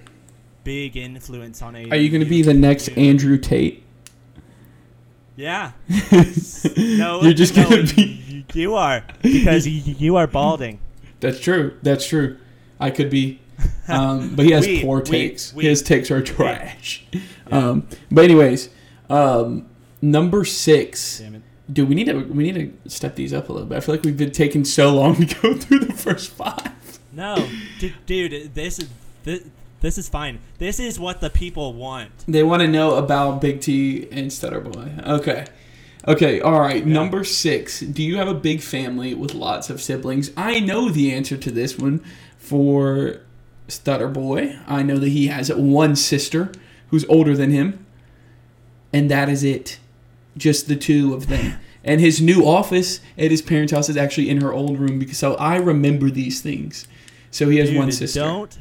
big influence on a. Are you going to be the next Andrew Tate? Yeah. No, You're just no, going to be. You are because you are balding. That's true. That's true. I could be. Um, but he has We- poor takes. we- His takes are trash. Um, but anyways, um, number six. Dude, we need to we need to step these up a little bit. I feel like we've been taking so long to go through the first five. No, dude, dude, this is this, this is fine. This is what the people want. They want to know about Big T and Stutter Boy. Okay. Okay, all right. Yeah. Number six. Do you have a big family with lots of siblings? I know the answer to this one for Stutter Boy. I know that he has one sister who's older than him, and that is it. Just the two of them. And his new office at his parents' house is actually in her old room because so I remember these things. So he has Dude, one sister. Don't,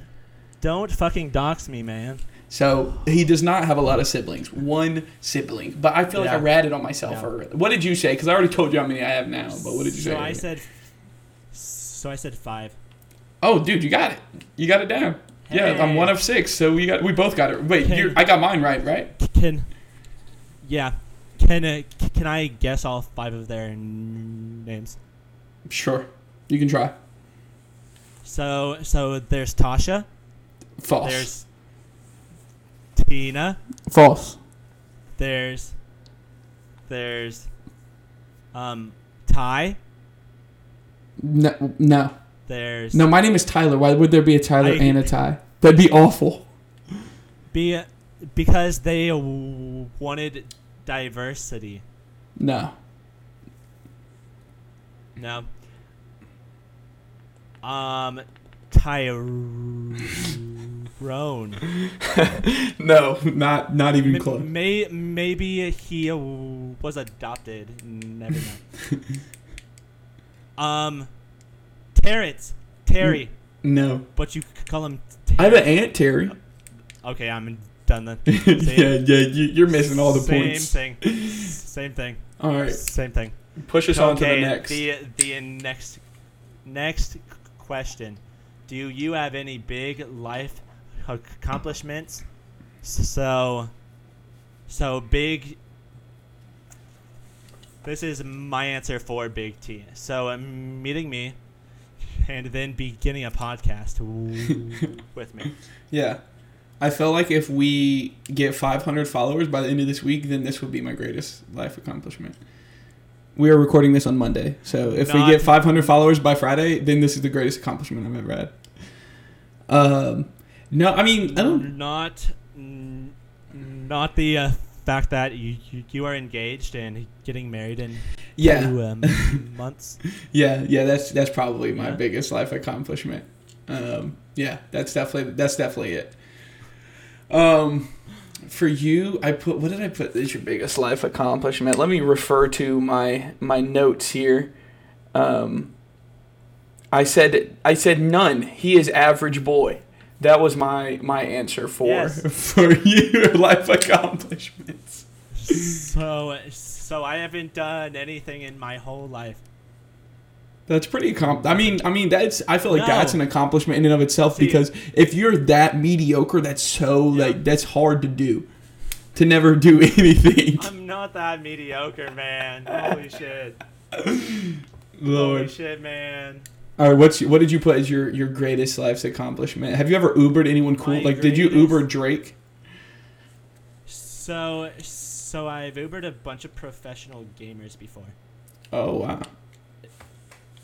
don't fucking dox me, man. So he does not have a lot of siblings. One sibling. But I feel like I ratted on myself Yeah. earlier. What did you say? Because I already told you how many I have now. But what did you so say? I said, so I said five. Oh, dude, you got it. You got it down. Yeah, I'm one of six. So we got we both got it. Wait, I got mine right, right? Can, yeah, can uh, can I guess all five of their n- names? Sure. You can try. So so there's Tasha. False. There's Tina. False. There's there's um Ty. No, no. There's No, my name is Tyler. Why would there be a Tyler I- and a Ty? That'd be awful. be because they wanted diversity. No. No. Um, Tyrone. no, not not even close. May maybe he was adopted. Never mind. um, Terrence. Terry, No. but you c- call him. I have an aunt Terry. Okay, I'm done then. yeah, yeah, you, you're missing all the Same points. Same thing. Same thing. All right, Same thing. push us on to the Okay, next. The the next next question. Do you have any big life accomplishments? So so big This is my answer for Big T. So um, meeting me and then beginning a podcast with me. Yeah. I feel like if we get 500 followers by the end of this week, then this would be my greatest life accomplishment. We are recording this on Monday, so if we get 500 followers by Friday, then this is the greatest accomplishment I've ever had. Um, no, I mean, I don't. Not not the uh, fact that you, you you are engaged and getting married in Yeah, two um, months. yeah, yeah. That's that's probably my Yeah. biggest life accomplishment. Um, yeah, that's definitely that's definitely it. Um, for you, I put what did I put is your biggest life accomplishment? Let me refer to my my notes here. Um, I said I said none. He is average boy. That was my my answer for Yes. for your life accomplishments. so so I haven't done anything in my whole life. That's pretty com- I mean, I mean that's I feel like No. that's an accomplishment in and of itself See- because if you're that mediocre, that's so Yeah. like that's hard to do. To never do anything. I'm not that mediocre, man. Holy shit. Lord. Holy shit, man. All right, what's what did you put as your your greatest life's accomplishment? Have you ever Ubered anyone cool? My like, did you Uber Drake? So so I've Ubered a bunch of professional gamers before. Oh wow.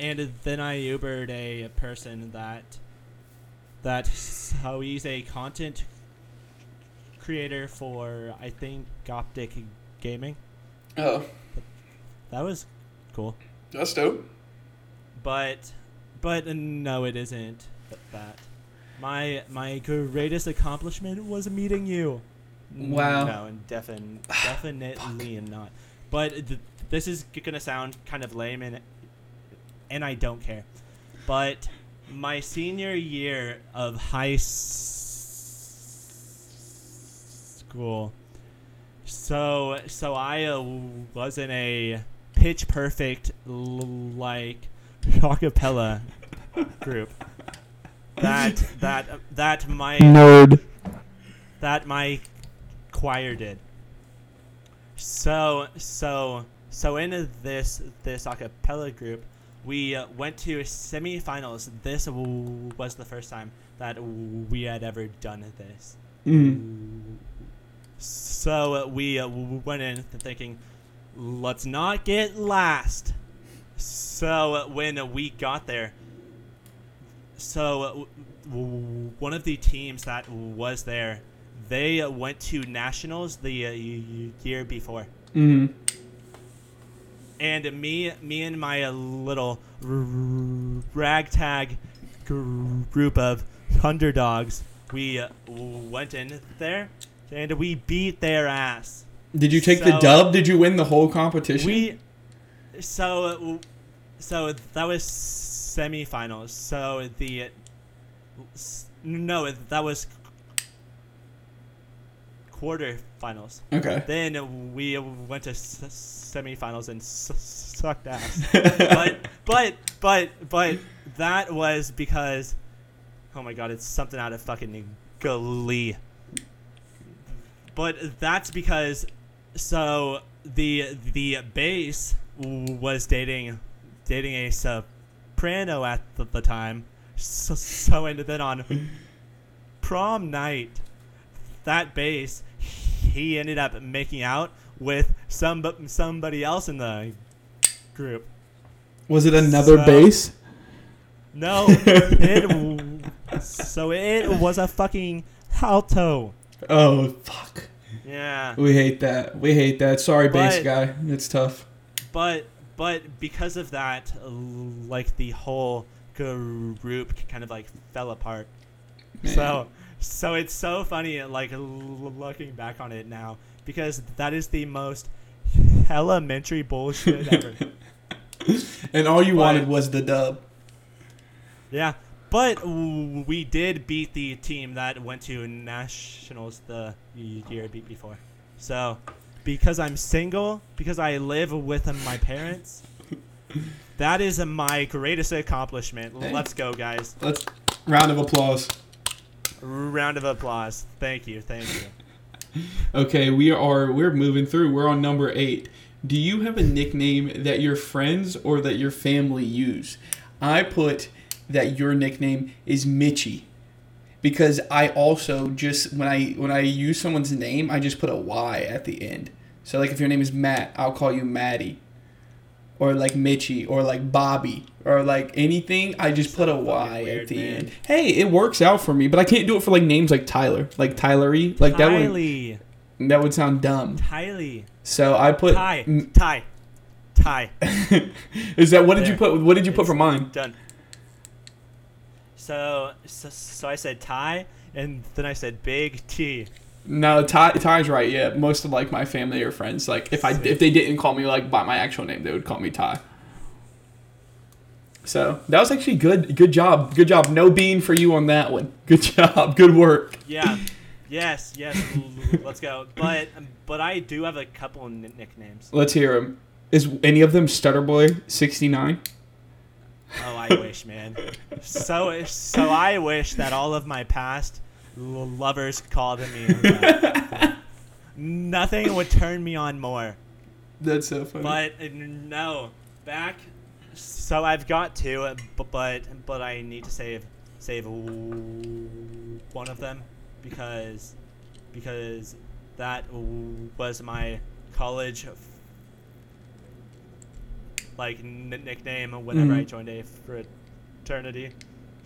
And then I Ubered a person that that so he's a content creator for I think Optic Gaming. Oh, That was cool. that's dope. But but uh, no, it isn't that. My my greatest accomplishment was meeting you. Wow. No, and defin- definitely not. But th- this is g- gonna sound kind of lame, and and I don't care. But my senior year of high s- school, so so I uh, was in a pitch perfect l- like acapella group. That that that my Nerd. that my choir did. So so so in this this a cappella group, we uh, went to semifinals. This w- was the first time that we had ever done this. Mm. So uh, we uh, w- went in thinking, let's not get last. So uh, when we got there, so uh, one of the teams that was there, they uh, went to nationals the year before, Mm. and me, me and my little ragtag group of underdogs, we went in there, and we beat their ass. Did you take the dub? Did you win the whole competition? We so so that was semifinals. So the no, that was quarterfinals. okay. Then we went to semifinals and sucked ass. but but but but that was because oh my god, it's something out of fucking Glee. But that's because so the the bass was dating dating a soprano at the, the time. So, so and then on prom night, that bass he ended up making out with some somebody else in the group. Was it another So- bass? No, it so it was a fucking alto. Oh fuck. Yeah, We hate that. We hate that. Sorry, bass guy. It's tough. But but because of that, like the whole group kind of like fell apart. Man. So so it's so funny like looking back on it now because that is the most elementary bullshit ever. and all you But- wanted was the dub. Yeah, but we did beat the team that went to nationals the year before. So, because I'm single, because I live with my parents, that is my greatest accomplishment. Hey. Let's go, guys! Let's round of applause. Round of applause. Thank you, thank you. Okay, we are we're moving through. We're on number eight. Do you have a nickname that your friends or that your family use? I put that your nickname is Mitchy because I also just when I when I use someone's name, I just put a Y at the end. So like if your name is Matt, I'll call you Maddie. Or like Mitchy or like Bobby or like anything, I just put a Y weird, at the man. end. Hey, it works out for me, but I can't do it for like names like Tyler, like Tylery, like that would Tylee, that would sound dumb. Tylee, So I put. Ty, m- Ty, Ty. is that what did you put? What did you put It's for mine? Done. So, so, so I said Ty, and then I said Big T. No, Ty. Ty's right. Yeah, most of like my family or friends, like if I if they didn't call me like by my actual name, they would call me Ty. So that was actually good. Good job. Good job. No bean for you on that one. Good job. Good work. Yeah. Yes, yes. let's go. But but I do have a couple of nicknames. Let's hear them. Is any of them Stutterboy sixty nine? Oh, I wish, man. So so I wish that all of my past lovers called me. that. Nothing would turn me on more. That's so funny. But uh, no, back. So I've got two, uh, but but I need to save save one of them because because that was my college like n- nickname whenever I Mhm. joined a fraternity.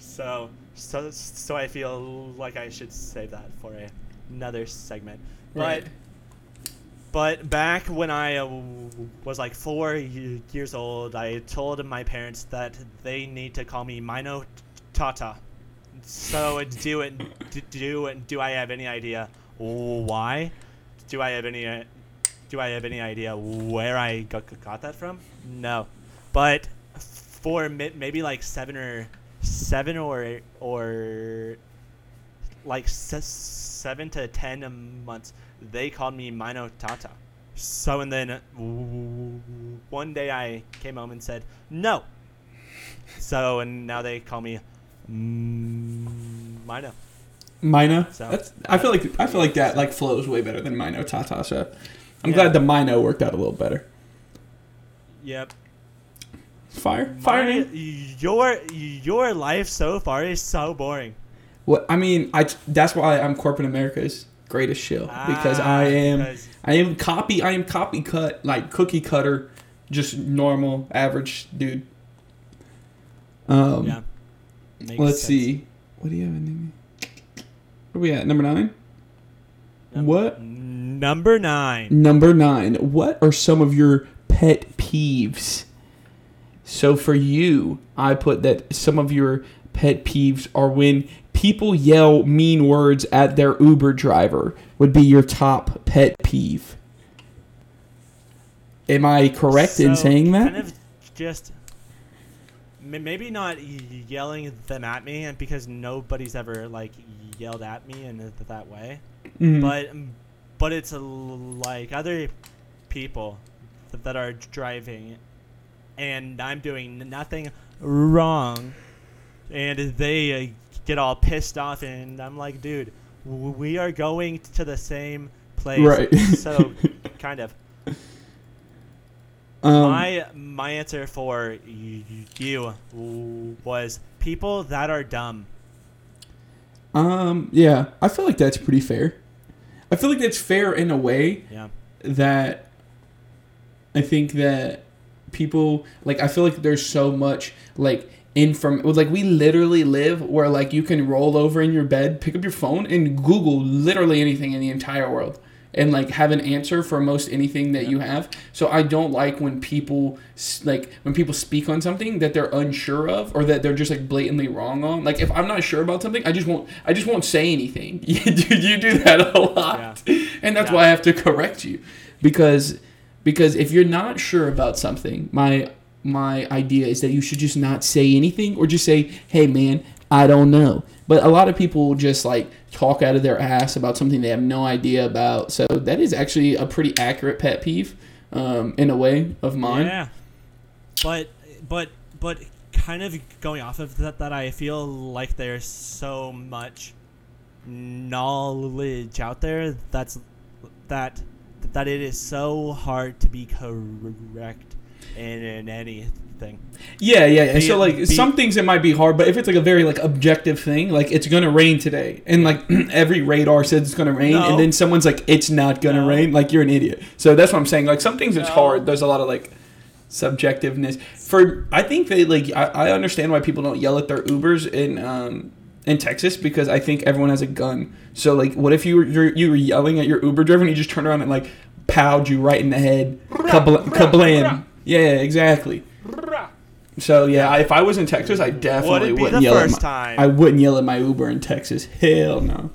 So so so I feel like I should save that for a, another segment. But Right. but back when I uh, was like four years old, I told my parents that they need to call me Mino Tata. So do it, do it. Do I have any idea why? Do I have any? uh, Do I have any idea where I got, got that from? No, but for maybe like seven or seven or or like se- seven to ten months, they called me Mino Tata. So and then one day I came home and said no. So and now they call me Mino. Mino. So- That's, I feel like I feel like that like flows way better than Mino Tata. So I'm Yeah. glad the Mino worked out a little better. Yep. Fire, fire. My- your your life so far is so boring. What I mean, I that's why I'm corporate America's greatest shill because Ah, I am because- I am copy I am copy cut like cookie cutter, just normal average dude. Um, yeah. Makes let's sense. see. What do you have in there? Where we at? Number nine. Num- What? Number nine. Number nine. What are some of your pet peeves? So for you, I put that some of your pet peeves are when people yell mean words at their Uber driver. Would be your top pet peeve. Am I correct in saying that? Kind of just maybe not yelling them at me, and because nobody's ever like yelled at me in that way. Mhm. But but it's like other people that are driving, and I'm doing nothing wrong, and they uh, get all pissed off, and I'm like, dude, we are going to the same place, Right. so kind of. um, my my answer for you was people that are dumb. um, yeah, I feel like that's pretty fair. I feel like that's fair in a way Yeah. that I think that people like I feel like there's so much like inform like we literally live where like you can roll over in your bed, pick up your phone and Google literally anything in the entire world and like have an answer for most anything that you have. So I don't like when people like when people speak on something that they're unsure of or that they're just like blatantly wrong on. Like if I'm not sure about something, I just won't I just won't say anything. you do you do that a lot. And that's Yeah. why I have to correct you because because if you're not sure about something, my my idea is that you should just not say anything or just say, "Hey man, I don't know." But a lot of people just like talk out of their ass about something they have no idea about. So that is actually a pretty accurate pet peeve um, in a way of mine. Yeah. But but but kind of going off of that that I feel like there's so much knowledge out there that's that that it is so hard to be correct in, in anything. Yeah, yeah. yeah. So like be- some things it might be hard, but if it's like a very like objective thing, like it's gonna rain today, and like every radar says it's gonna rain, No. and then someone's like it's not gonna No. rain, like you're an idiot. So that's what I'm saying. Like some things it's hard. There's a lot of like subjectiveness. For I think they like I, I understand why people don't yell at their Ubers and um in Texas because I think everyone has a gun. So like, what if you were you're, you were yelling at your Uber driver and he just turned around and like powed you right in the head, Kabla- kablam. Yeah, exactly. So yeah, if I was in Texas, I definitely Would it be wouldn't the yell first at my, time? I wouldn't yell at my Uber in Texas. Hell no.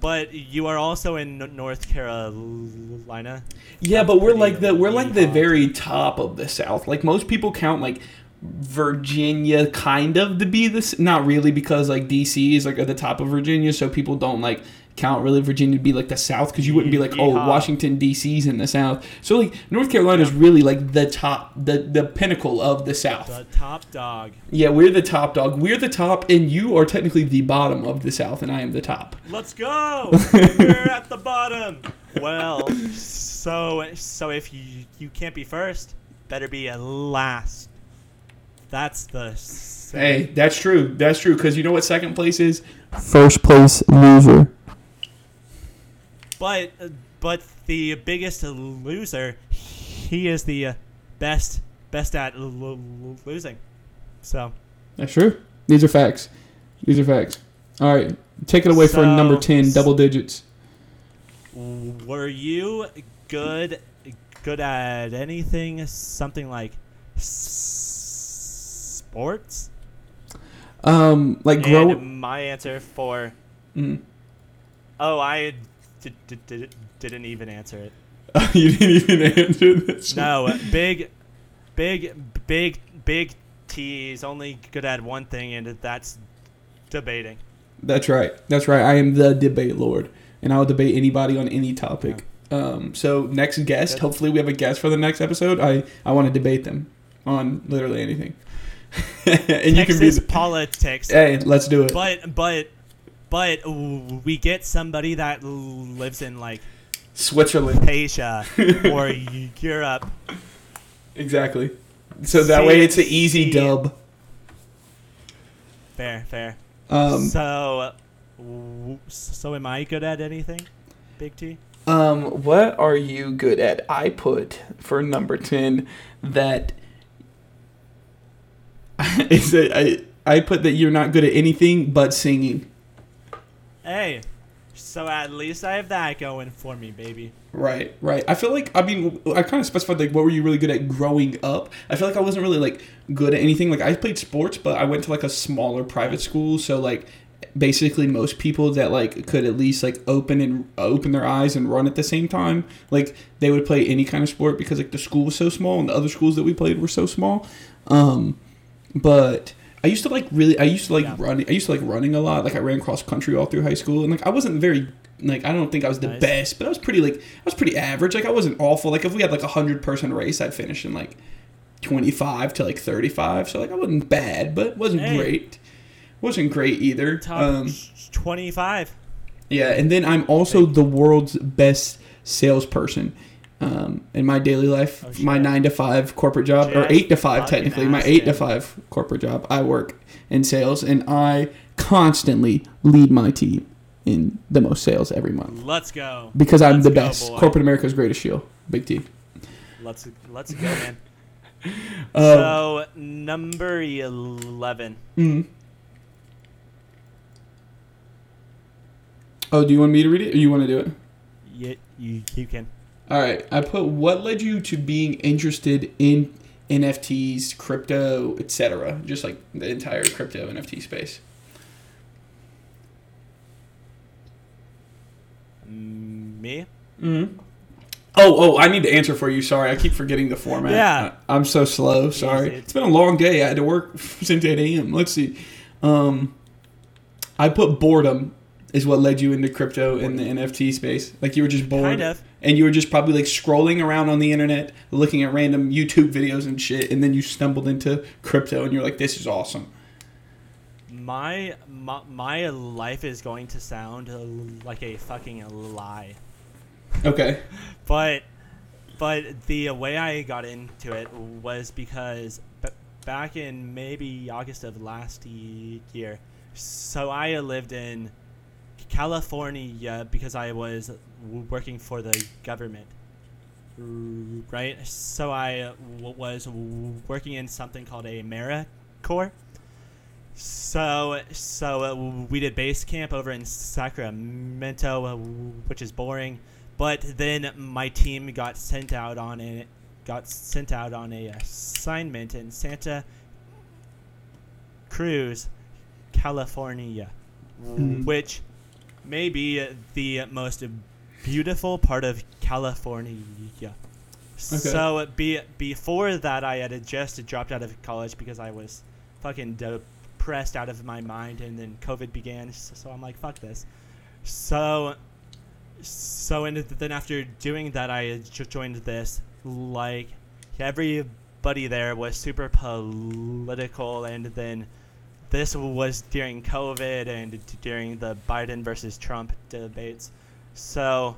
But you are also in North Carolina. Yeah, but we're like the we're like the very top of the South. Like most people count like Virginia kind of to be this not really because like DC is like at the top of Virginia, so people don't like count really Virginia to be like the South because you wouldn't be like oh Yeehaw. Washington DC's in the South. So like North Carolina is really like the top, the the pinnacle of the South. The top dog. Yeah, we're the top dog. We're the top, and you are technically the bottom of the South, and I am the top. Let's go. We're at the bottom. Well, so so if you you can't be first, better be at last. That's the Hey, that's true. That's true. Because you know what second place is? First place loser. But but the biggest loser, he is the uh, best best at l- l- losing. So That's true. These are facts. These are facts. All right, take it away for number ten, double digits. were you good good at anything? Something like s- sports? Um, like grow. And my answer for Mm. oh, I did, did, did, didn't even answer it. you didn't even answer this. No, big, big, big, big T is only good at one thing, and that's debating. That's right. That's right. I am the debate lord, and I will debate anybody on any topic. Um, so next guest, hopefully we have a guest for the next episode. I I want to debate them on literally anything. and you can be. Texas The, politics, hey, let's do it. but but but we get somebody that lives in like Switzerland, Asia or Europe. exactly. So that way it's an easy See- dub. Fair, fair. Um, so, so am I good at anything? Big T. Um, what are you good at? I put for number ten that is that I I put that you're not good at anything but singing. Hey, so at least I have that going for me, baby. Right, right. I feel like I mean I kind of specified like what were you really good at growing up. I feel like I wasn't really like good at anything. Like I played sports, but I went to like a smaller private school, so like basically most people that like could at least like open and open their eyes and run at the same time, like they would play any kind of sport because like the school was so small and the other schools that we played were so small. Um, but I used to like really I used to like Yeah. running I used to like running a lot. Like I ran cross country all through high school and like I wasn't very like I don't think I was the Nice. best, but I was pretty like I was pretty average. Like I wasn't awful. Like if we had like a hundred person race, I'd finish in like twenty five to like thirty five. So like I wasn't bad, but wasn't Hey. great. Wasn't great either. Top Um, 25. yeah, and then I'm also the world's best salesperson. Um, in my daily life, Oh, my nine to five corporate job, or eight to five technically, my eight to five corporate job, I work in sales, and I constantly lead my team in the most sales every month Let's go. because I'm Let's the go, best. boy. Corporate America's greatest shield, big T. Let's let's go, man. Um, so number 11. mm. Oh, do you want me to read it, or you want to do it? You, you, you can. All right, I put what led you to being interested in NFTs, crypto, etc. Just like the entire crypto NFT space. Mm, Me? Mm-hmm. Oh, oh, I need to answer for you. Sorry, I keep forgetting the format. Yeah. I, am so slow. Sorry. It's been a long day. I had to work since 8 a.m. Let's see. Um, I put boredom is what led you into crypto and the NFT space. Like you were just bored. Kind of. and you were just probably like scrolling around on the internet looking at random youtube videos and shit and then you stumbled into crypto and you're like this is awesome My, my my life is going to sound like a fucking lie. okay but but the way I got into it was because b- back in maybe August of last ye- year, so I lived in California because I was working for the government, right? So I w- was working in something called a AmeriCorps. So, so uh, we did base camp over in Sacramento, uh, which is boring. But then my team got sent out on a got sent out on a assignment in Santa Cruz, California, Mhm. which may be the most beautiful part of California. So be, before that, I had just dropped out of college because I was fucking depressed out of my mind, and then COVID began. So, so I'm like, fuck this. So, so and then after doing that, I joined this. Like everybody there was super political, and then this was during COVID and during the Biden versus Trump debates. So,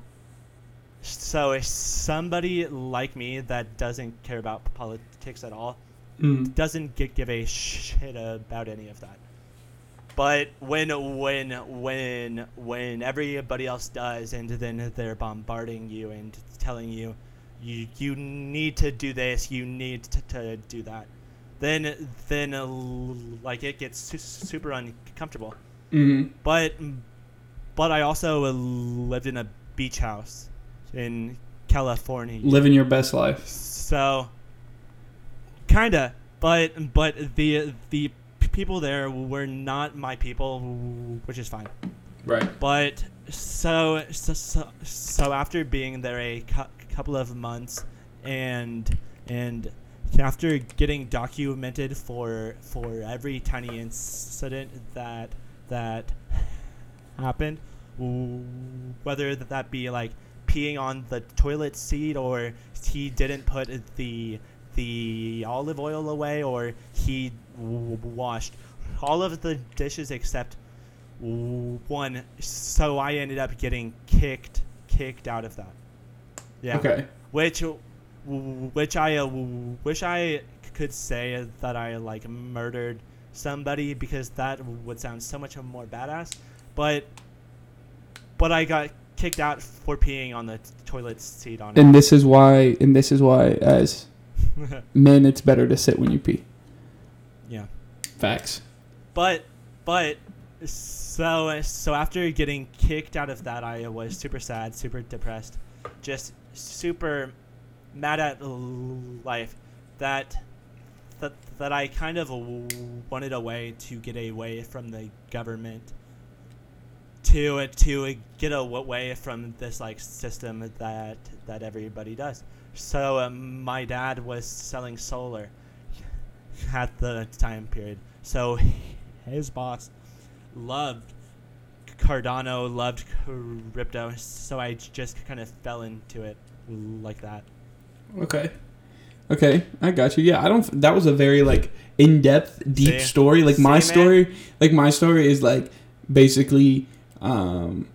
so if somebody like me that doesn't care about politics at all mm. doesn't gi- give a shit about any of that. But when when when when everybody else does, and then they're bombarding you and telling you, you you need to do this, you need to, to do that, then then uh, like it gets super uncomfortable. Mm. But but I also lived in a beach house in California. Living your best life. So, kinda, but but the the people there were not my people, which is fine. Right. But so so so, so after being there a cou- couple of months, and and after getting documented for for every tiny incident that that happened, whether that, that be like peeing on the toilet seat or he didn't put the the olive oil away or he washed all of the dishes except one so i ended up getting kicked kicked out of that yeah Okay. which which i uh, wish i could say that i like murdered somebody because that would sound so much more badass but but i got kicked out for peeing on the t- toilet seat on And this is why. And this is why, as men, it's better to sit when you pee. yeah Facts. but but so so after getting kicked out of that i was super sad super depressed just super mad at life that that that i kind of wanted a way to get away from the government to to get away from this like system that that everybody does so um, my dad was selling solar at the time period. So his boss loved Cardano, loved crypto, so I just kind of fell into it like that. Okay. Okay, I got you. Yeah, I don't. That was a very like in depth, deep See? story. Like my man? story, like my story is like basically, um,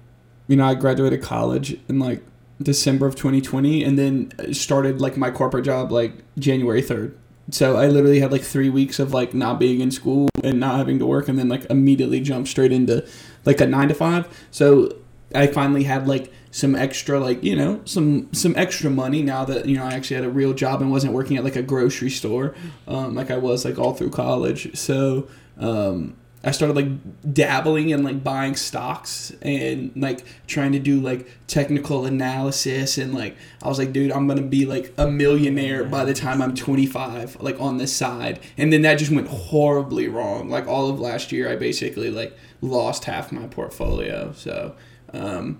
you know, I graduated college in like December of 2020, and then started like my corporate job like January 3rd. So I literally had like three weeks of like not being in school and not having to work, and then like immediately jumped straight into like a nine to five. So I finally had like some extra like you know some some extra money now that you know I actually had a real job and wasn't working at like a grocery store um, like I was like all through college. So um, I started like dabbling in like buying stocks and like trying to do like technical analysis and like I was like, dude, I'm gonna be like a millionaire by the time I'm 25, like on this side. And then that just went horribly wrong. Like all of last year, I basically like lost half my portfolio. So um,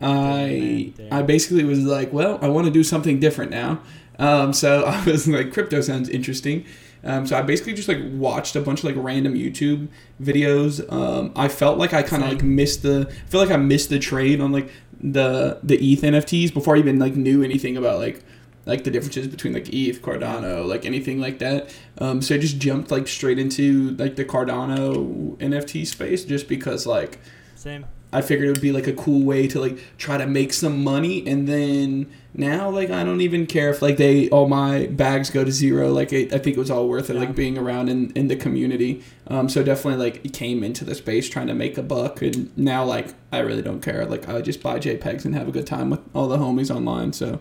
I I basically was like, well, I want to do something different now. Um, so I was like, crypto sounds interesting. Um, so I basically just like watched a bunch of like random YouTube videos. Um, I felt like I kind of like missed the. I feel like I missed the trade on like the the ETH NFTs before I even like knew anything about like like the differences between like ETH, Cardano, like anything like that. Um, so I just jumped like straight into like the Cardano NFT space just because like Same. I figured it would be like a cool way to like try to make some money and then now like I don't even care if like they all my bags go to zero like it, I think it was all worth it Yeah. like being around in, in the community um so definitely like came into the space trying to make a buck and now like I really don't care like I just buy JPEGs and have a good time with all the homies online so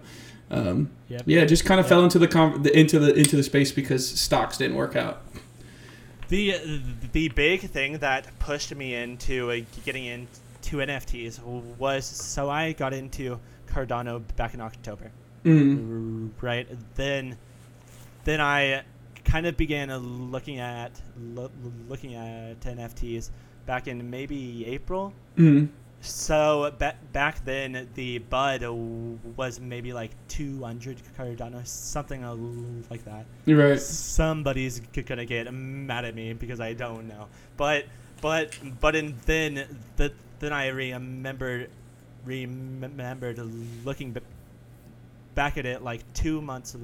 um Yep. yeah just kind of Yep. fell into the, con- the into the into the space because stocks didn't work out The the big thing that pushed me into uh, getting into NFTs was so I got into Cardano back in October. mm. right then then i kind of began looking at lo- looking at nfts back in maybe april Mm. so ba- back then the bud was maybe like 200 cardano something like that you're right somebody's gonna get mad at me because I don't know. But but but in then the, then I remembered remembered looking b- back at it like two months l-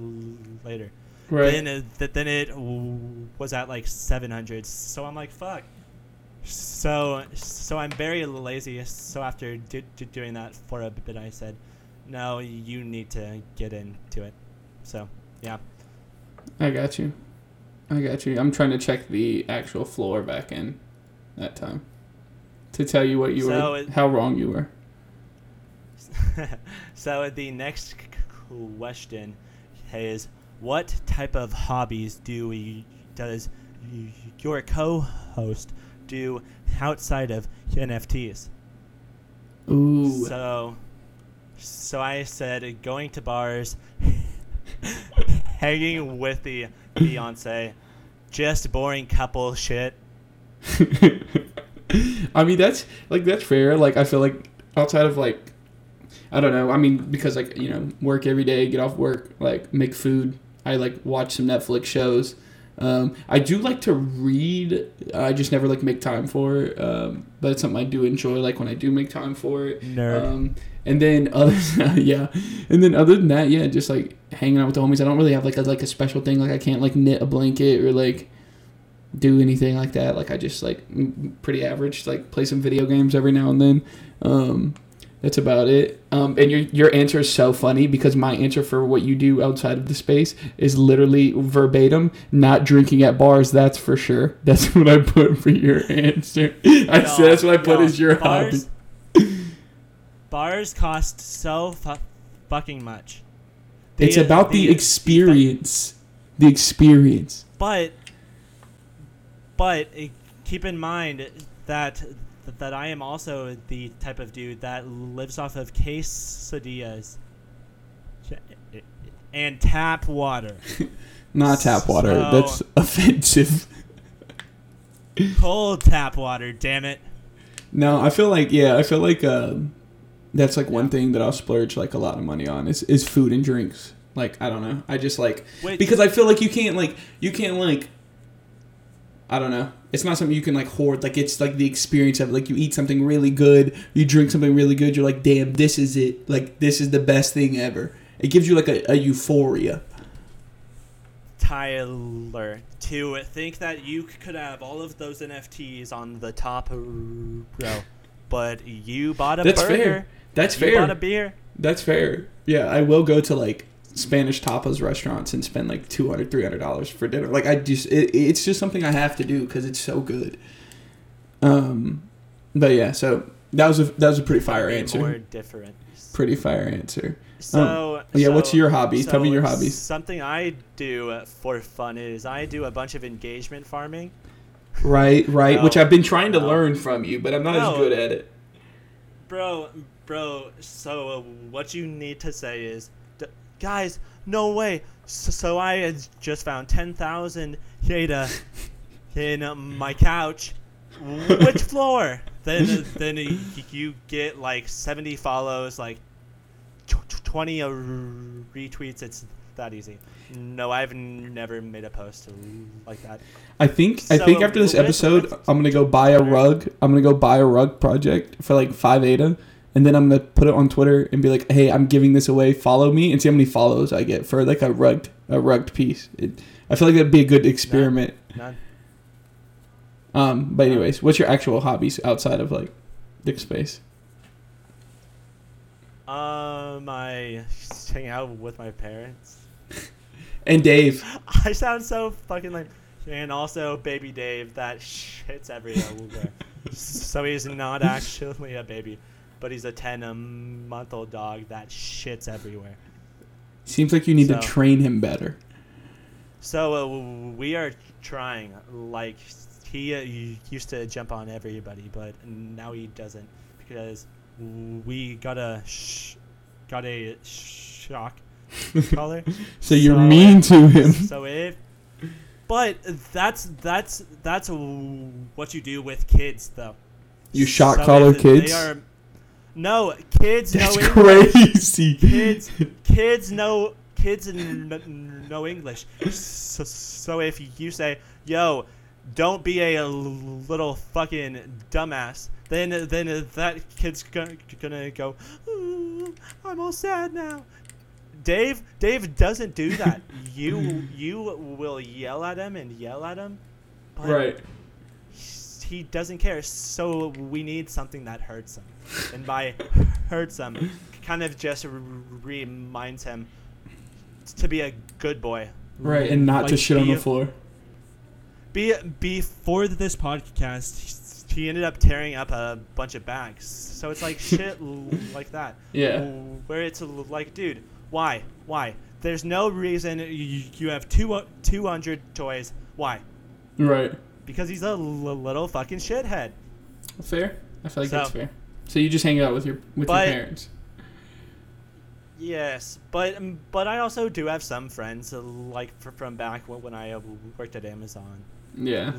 later. right Then th- then it w- was at like 700. So I'm like fuck. So so I'm very lazy. So after do, do, doing that for a bit, I said, no, you need to get into it. So yeah. I got you. I got you. I'm trying to check the actual floor back in that time to tell you what you So were, it- how wrong you were. so the next question is what type of hobbies do we does your co-host do outside of NFTs? Ooh. So So I said going to bars, hanging with the Beyonce, just boring couple shit. I mean that's like that's fair. Like I feel like outside of like I don't know. I mean because like you know work every day, get off work, like make food. I like watch some Netflix shows. Um, I do like to read. I just never like make time for it. Um, but it's something I do enjoy. Like when I do make time for it. Nerd. Um, and then other yeah, and then other than that, yeah, just like hanging out with the homies. I don't really have like a like a special thing. Like I can't like knit a blanket or like do anything like that. Like I just like pretty average. Like play some video games every now and then. Um, that's about it. Um, and your your answer is so funny because my answer for what you do outside of the space is literally verbatim. Not drinking at bars. That's for sure. That's what I put for your answer. I said that's what I put Yo, as your bars, hobby. Bars cost so fu- fucking much. It's about the, experience. The experience. but but uh, keep in mind that that I am also the type of dude that lives off of quesadillas and tap water, Not tap water. So- That's offensive. cold tap water. Damn it! No, I feel like yeah, I feel like uh, that's like one thing that I'll splurge like a lot of money on is is food and drinks. Like I don't know, I just like Wait. because I feel like you can't like you can't like I don't know. It's not something you can like hoard. Like it's like the experience of like you eat something really good, you drink something really good. You're like, damn, this is it. Like this is the best thing ever. It gives you like a, a euphoria. Tyler, to think that you could have all of those NFTs on the top row, but you bought a That's burger. fair. That's you fair. bought a beer. That's fair. Yeah, I will go to like Spanish tapas restaurants and spend like 200 300 dollars for dinner. Like I just it, it's just something I have to do because it's so good. Um, but yeah, so that was a that was a pretty fire answer. Different. Pretty fire answer. So yeah, what's your hobby? Tell me your hobbies. Something I do for fun is I do a bunch of engagement farming. Right, right. No. Which I've been trying to No. learn from you, but I'm not No. as good at it. Bro, bro, so what you need to say is, guys, no way. So, so I had just found 10,000 ADA in uh, my couch. Which floor? Then then you get like 70 follows, like tw- tw- 20 uh, retweets. It's that easy. No, I've never made a post like that. I think I think after this episode, I'm gonna go buy a rug. I'm gonna go buy a rug project for like five ADA, and then I'm gonna put it on Twitter and be like, "Hey, I'm giving this away. Follow me and see how many follows I get for like a rugged a rugged piece." It, I feel like that'd be a good experiment. None. Um, but anyways, what's your actual hobbies outside of like dick space? Um, I hang out with my parents. And Dave, I sound so fucking like, and also baby Dave that shits everywhere. so he's not actually a baby, but he's a ten a month old dog that shits everywhere. seems like you need to train him better. So uh, we are trying. Like he uh, used to jump on everybody, but now he doesn't because we got a sh- got a shock collar. So you're So- mean to him. So if, but that's that's that's what you do with kids, though. You shock So collar kids? They are, no, kids That's know English. crazy. Kids, kids know kids n- know English. So, so if you say, "Yo, don't be a little fucking dumbass," then then that kid's gonna, gonna go, "I'm all sad now." Dave, Dave doesn't do that. You you will yell at him and yell at him, Right. he doesn't care. So we need something that hurts him, and by hurts him, kind of just r- reminds him to be a good boy. Right, and not to Like, shit on the floor. Be before this podcast, he ended up tearing up a bunch of bags. So it's like shit like that. Yeah. Where it's like, dude, why, why? There's no reason you, you have two uh, 200 toys. Why? Right. Because he's a l- little fucking shithead. Fair. I feel like So- that's fair. So you just hang out with your with But- your parents. Yes, but um, but I also do have some friends uh, like from back when when I uh, worked at Amazon. Yeah.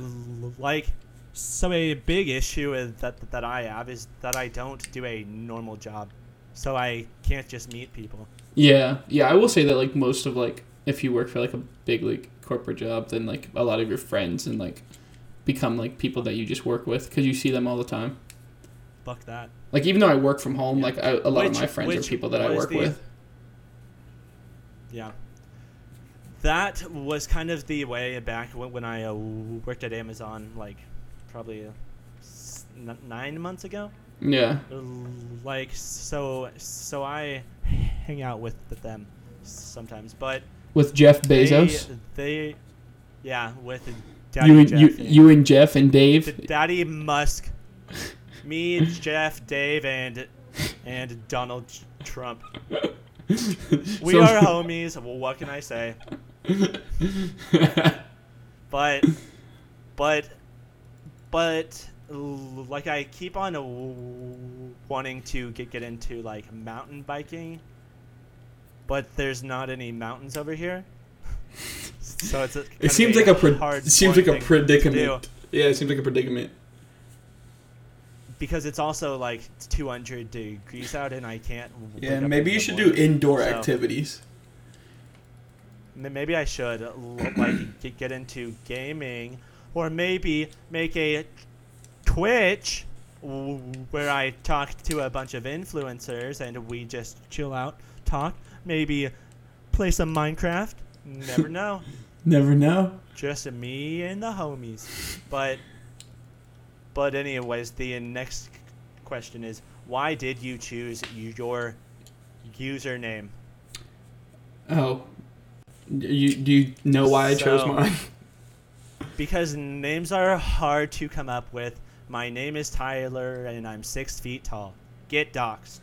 Like, so a big issue is that that I have is that I don't do a normal job, so I can't just meet people. Yeah, yeah. I will say that like most of like if you work for like a big like corporate job, then like a lot of your friends and like become like people that you just work with because you see them all the time. Fuck that. Like even though I work from home, Yeah. like I, a lot Which- of my friends are people that I work the- with. Yeah. That was kind of the way back when, when I uh, worked at Amazon, like probably uh, nine months ago. Yeah, like so so i hang out with them sometimes but with Jeff Bezos, they yeah with daddy you and jeff you and- you and Jeff and Dave. daddy musk me jeff dave and and donald trump we So- are homies well what can i say but but but like I keep on wanting to get get into like mountain biking, but there's not any mountains over here. So it's a, it seems like a pre- seems like a thing to do predicament. Yeah, it seems like a predicament. Because it's also like 200 degrees out and I can't. Yeah, maybe you should do indoor So- activities. Maybe I should like get into gaming, or maybe make a Twitch where I talk to a bunch of influencers and we just chill out, talk. Maybe play some Minecraft. Never know. Never know. Just me and the homies. But but anyways, the next question is why did you choose your username? Oh, you do you know why I chose So- mine? Because names are hard to come up with. My name is Tyler and I'm six feet tall. Get doxxed.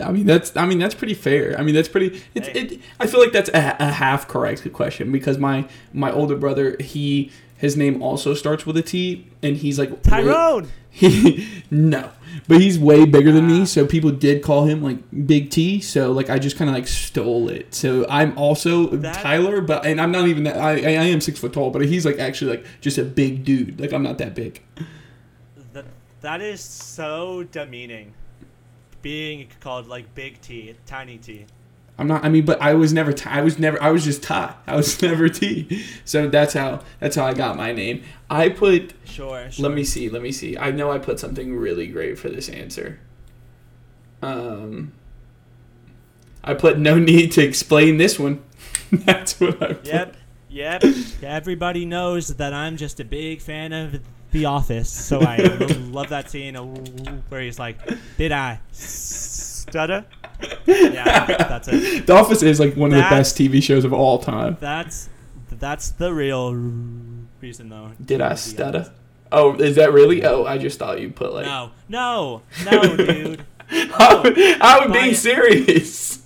I mean that's I mean that's pretty fair. I mean that's pretty. It's Hey. it. I feel like that's a, a half correct question because my my older brother he his name also starts with a T and he's like Tyrone! He no, but he's way bigger than Ah. me, so people did call him like Big T. So like I just kind of like stole it. So I'm also That- Tyler, but and I'm not even that. I I am six foot tall, but he's like actually like just a big dude. Like I'm not that big. That, that is so demeaning. Being called like Big T, Tiny T. I'm not. I mean, but I was never. T- I was never. I was just Ty. I was never T. So that's how. That's how I got my name. I put. Sure, sure. Let me see. Let me see. I know I put something really great for this answer. Um. I put no need to explain this one. that's what I put. Yep, yep. Everybody knows that I'm just a big fan of The Office, so I love that scene where he's like, "Did I stutter?" Yeah, that's it. The Office is like one of the That's- best TV shows of all time. That's that's the real reason, though. Did I stutter? Oh, is that really? Oh, I just thought you put like. No, no, no, dude. I, I'm being serious.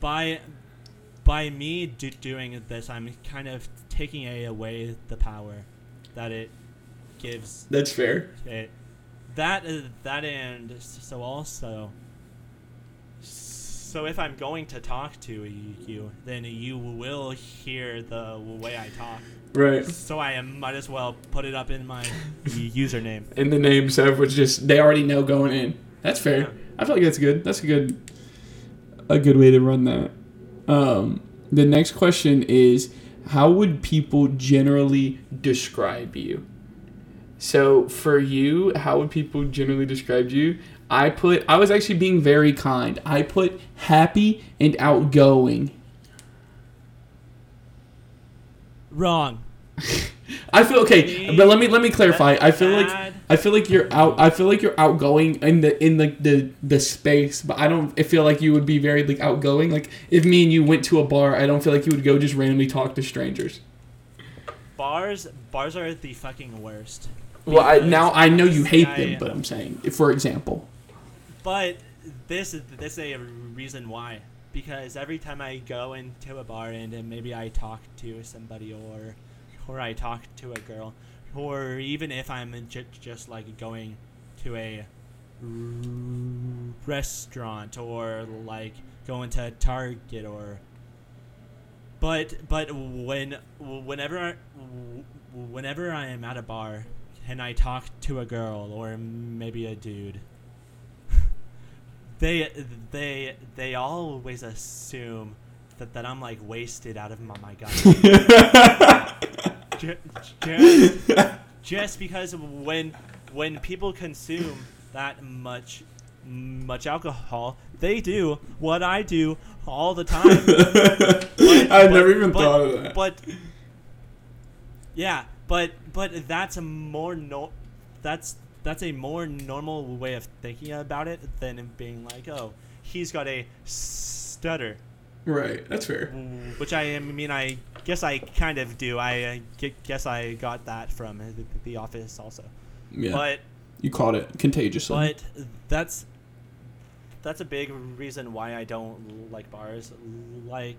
by by me do, doing this, I'm kind of taking a, away the power that it gives That's fair. it. That is that end, so also. So if I'm going to talk to you, then you will hear the way I talk. Right. So I might as well put it up in my username. in the name so was just they already know going in. That's fair. Yeah. I feel like that's good. That's a good a good way to run that. Um, the next question is how would people generally describe you? So for you, how would people generally describe you? I put I was actually being very kind. I put happy and outgoing. Wrong. I feel okay, but let me let me clarify. I feel like I feel like you're out. I feel like you're outgoing in the in the, the the space, but I don't. I feel like you would be very like outgoing. Like if me and you went to a bar, I don't feel like you would go just randomly talk to strangers. Bars bars are the fucking worst. Well, I, now I know you hate them, but I'm saying, for example, But this is this is a reason why. Because every time I go into a bar and, and maybe I talk to somebody or or I talk to a girl, or even if I'm ju- just like going to a restaurant or like going to Target or but but when whenever whenever I am at a bar and I talk to a girl or maybe a dude they they they always assume that, that I'm like wasted out of my, my god just, just because when when people consume that much much alcohol, they do what I do all the time. but, I've never even but, thought of that. But yeah, but but that's a more no, that's that's a more normal way of thinking about it than being like, oh, he's got a stutter. Right, that's fair. Which I I mean, I guess I kind of do. I guess I got that from the, the Office also. Yeah. But you caught it contagiously. But that's that's a big reason why I don't like bars. Like,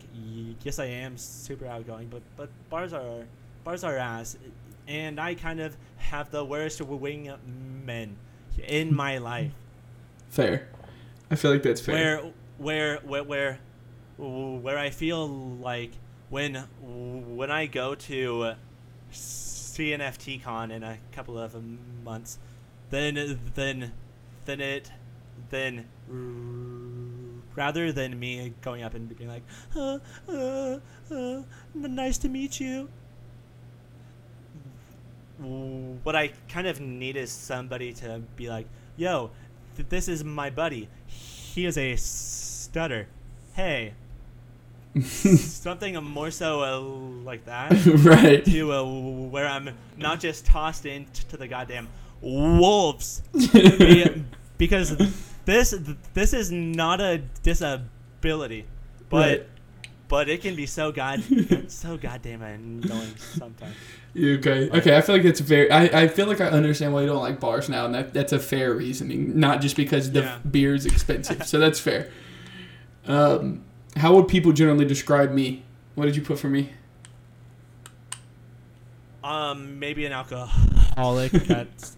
yes, I am super outgoing, but but bars are bars are ass, and I kind of have the worst wing men in my life. Fair. I feel like that's fair. Where where where where where I feel like when when I go to CNFT Con in a couple of months, then then then it then rather than me going up and being like, uh, uh, uh, nice to meet you. What I kind of need is somebody to be like, yo, th- this is my buddy. He is a stutter. Hey. Something more so uh, like that. right. To uh, where I'm not just tossed into the goddamn wolves. Because this this is not a disability, but right. but it can be so god so goddamn annoying sometimes. Okay. Okay. I feel like it's very. I, I feel like I understand why you don't like bars now, and that that's a fair reasoning, not just because the yeah. beer is expensive. so that's fair. Um, how would people generally describe me? What did you put for me? Um, maybe an alcoholic. that's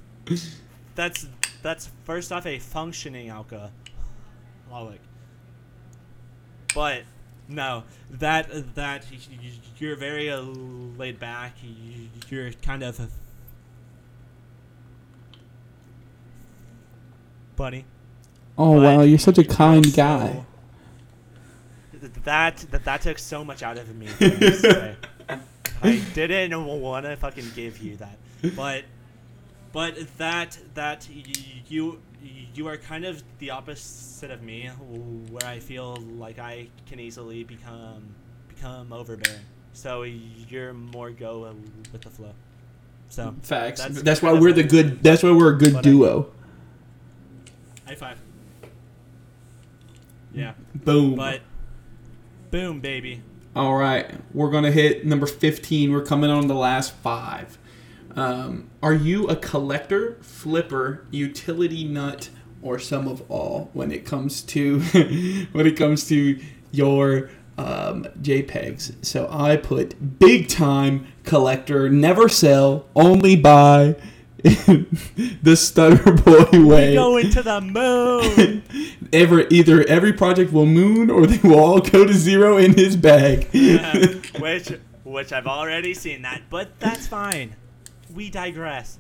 that's that's first off a functioning alcoholic. But no, that that you're very uh, laid back. You're kind of funny. Oh but wow, you're such a kind guy. That that that took so much out of me. I didn't want to fucking give you that, but but that that you you are kind of the opposite of me, where I feel like I can easily become become overbearing. So you're more go with the flow. So facts. That's, that's why we're the good. That's why we're a good duo. High five. Mm. Yeah. Boom. But boom, baby. All right, we're gonna hit number fifteen. We're coming on the last five. Um, are you a collector, flipper, utility nut, or some of all when it comes to when it comes to your um, JPEGs? So I put big time collector, never sell, only buy. the stutter boy way. We go into the moon. Ever either every project will moon or they will all go to zero in his bag. yeah, which which I've already seen that, but that's fine we digress.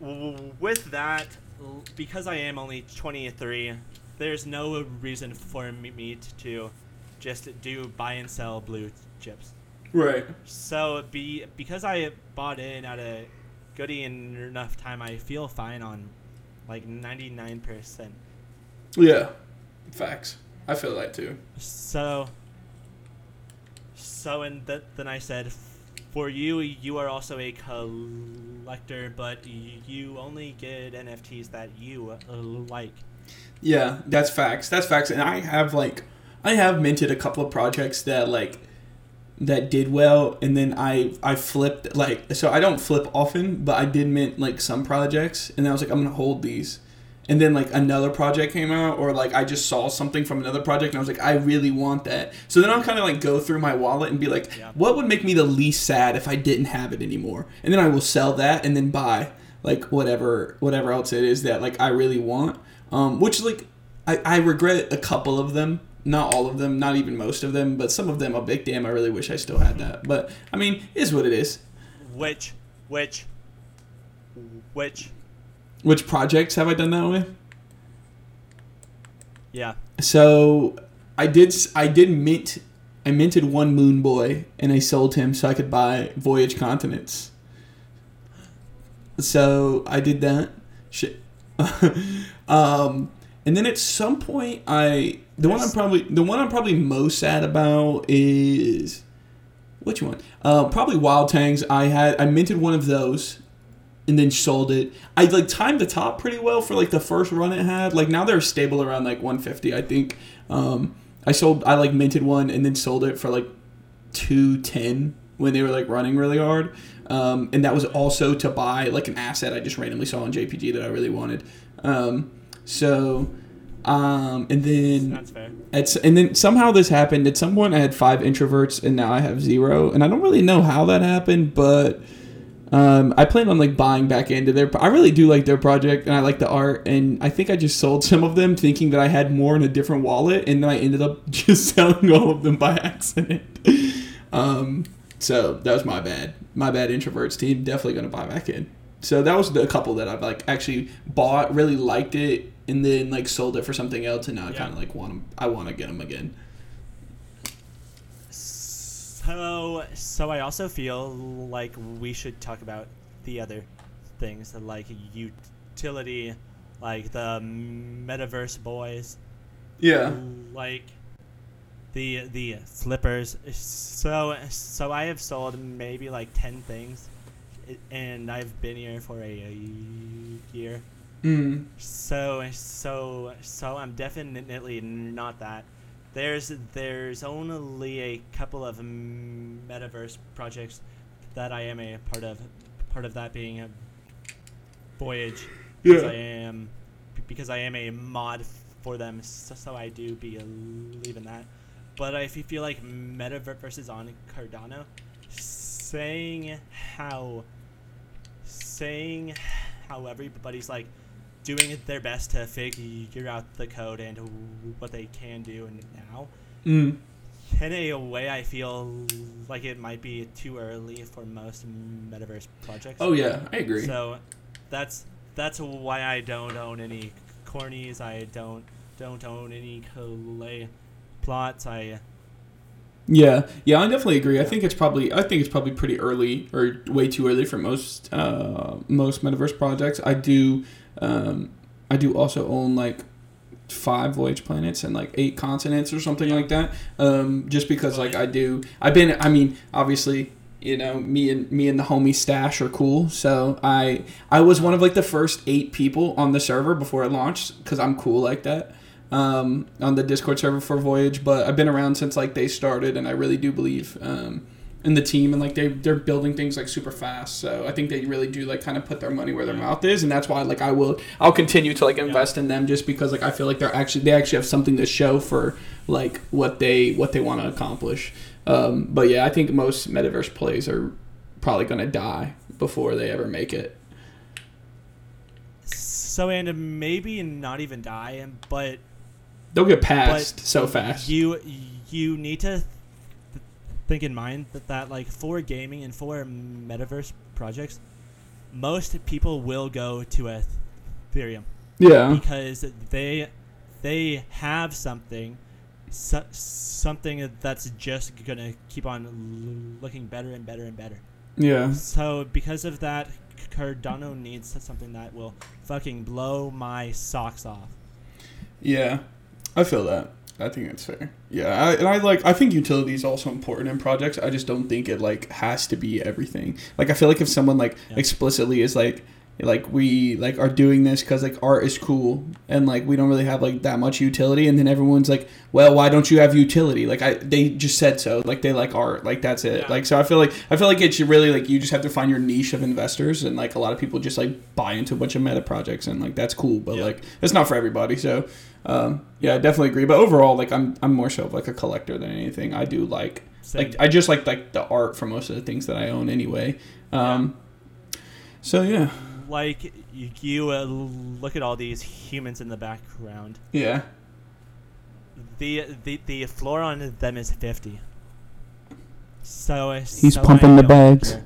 With that, because I am only 23, there's no reason for me to just do buy and sell blue chips. Right. So be because I bought in at a goody enough time, I feel fine on like 99%. Yeah. Facts. I feel that too. So so and th- then I said for you, you are also a collector, but you only get NFTs that you uh, like. Yeah, that's facts. That's facts. And I have like, I have minted a couple of projects that like, that did well, and then I I flipped like so I don't flip often, but I did mint like some projects, and I was like I'm gonna hold these, and then like another project came out or like I just saw something from another project and I was like I really want that. So then I'll kind of like go through my wallet and be like yeah. what would make me the least sad if I didn't have it anymore? And then I will sell that and then buy like whatever whatever else it is that like I really want um, which like I, I regret a couple of them. Not all of them, not even most of them, but some of them. I'm damn, I really wish I still had that. But I mean, is what it is. Which, which, which, Which projects have I done that with? yeah. So I did I did mint I minted one Moon Boy and I sold him so I could buy Voyage Continents. So I did that. Shit. um, and then at some point I the one I'm probably the one I'm probably most sad about is which one? Uh, probably Wild Tangs. I had I minted one of those and then sold it. I like timed the top pretty well for like the first run it had. Like now they're stable around like 150, I think. Um, I sold I like minted one and then sold it for like 210 when they were like running really hard. Um, and that was also to buy like an asset I just randomly saw on JPG that I really wanted. Um, so um, and then at, and then somehow this happened. At some point, I had five introverts, and now I have zero. And I don't really know how that happened, but um, I plan on like buying back into their. I really do like their project, and I like the art. And I think I just sold some of them, thinking that I had more in a different wallet, and then I ended up just selling all of them by accident. um, so that was my bad. My bad, introverts team. Definitely gonna buy back in. So that was the couple that I've like actually bought, really liked it, and then like sold it for something else, and now I Yeah. kind of like want them. I want to get them again. So, so I also feel like we should talk about the other things like utility, like the metaverse boys, Yeah. like the the flippers. So, so I have sold maybe like ten things, and I've been here for a, a year. Mm. So so so I'm definitely not that. There's there's only a couple of metaverse projects that I am a part of. Part of that being a Voyage. Because I am because I am a mod for them, so, so I do believe in that. But if you feel like metaverse is on Cardano, saying how saying how everybody's like doing their best to figure out the code and what they can do now. Mm. In a way, I feel like it might be too early for most metaverse projects. Oh yeah, I agree. So that's that's why I don't own any cornies. I don't don't own any clay plots. I Yeah, yeah, I definitely agree. I think it's probably I think it's probably pretty early or way too early for most uh, most metaverse projects. I do um, I do also own like five voyage planets and like eight continents or something like that. Um, just because like I do I've been I mean obviously you know me and me and the homie stash are cool so i i was one of like the first eight people on the server before it launched because i'm cool like that um, on the Discord server for Voyage, but I've been around since like they started, and I really do believe um, in the team, and like they they're building things like super fast. So I think they really do like kind of put their money where their Yeah. mouth is, and that's why like I will I'll continue to like invest in them just because like I feel like they're actually they actually have something to show for like what they what they want to accomplish. Um, but yeah, I think most metaverse plays are probably gonna die before they ever make it. so and maybe not even die, but They'll get passed so fast. you you need to think in mind that, that like for gaming and for metaverse projects, most people will go to Ethereum yeah. because they they have something so, something that's just gonna keep on looking better and better and better. Yeah. So because of that, Cardano needs something that will fucking blow my socks off. Yeah, I feel that. I think that's fair. Yeah, I, and I like. I think utility is also important in projects. I just don't think it like has to be everything. Like I feel like if someone like Yeah. explicitly is like, like we like are doing this because like art is cool and like we don't really have like that much utility, and then everyone's like, well, why don't you have utility? Like I, they just said so. Like they like art. Like that's it. Yeah. Like so, I feel like I feel like it's really like you just have to find your niche of investors, and like a lot of people just like buy into a bunch of meta projects, and like that's cool, but Yeah. like it's not for everybody. So. Um, yeah, I definitely agree. But overall, like I'm, I'm more so of like a collector than anything. I do like, Same. like I just like like the art for most of the things that I own anyway. Um, so yeah, like you, you uh, look at all these humans in the background. Yeah. The the the floor on them is fifty. So He's so pumping I the bags. care.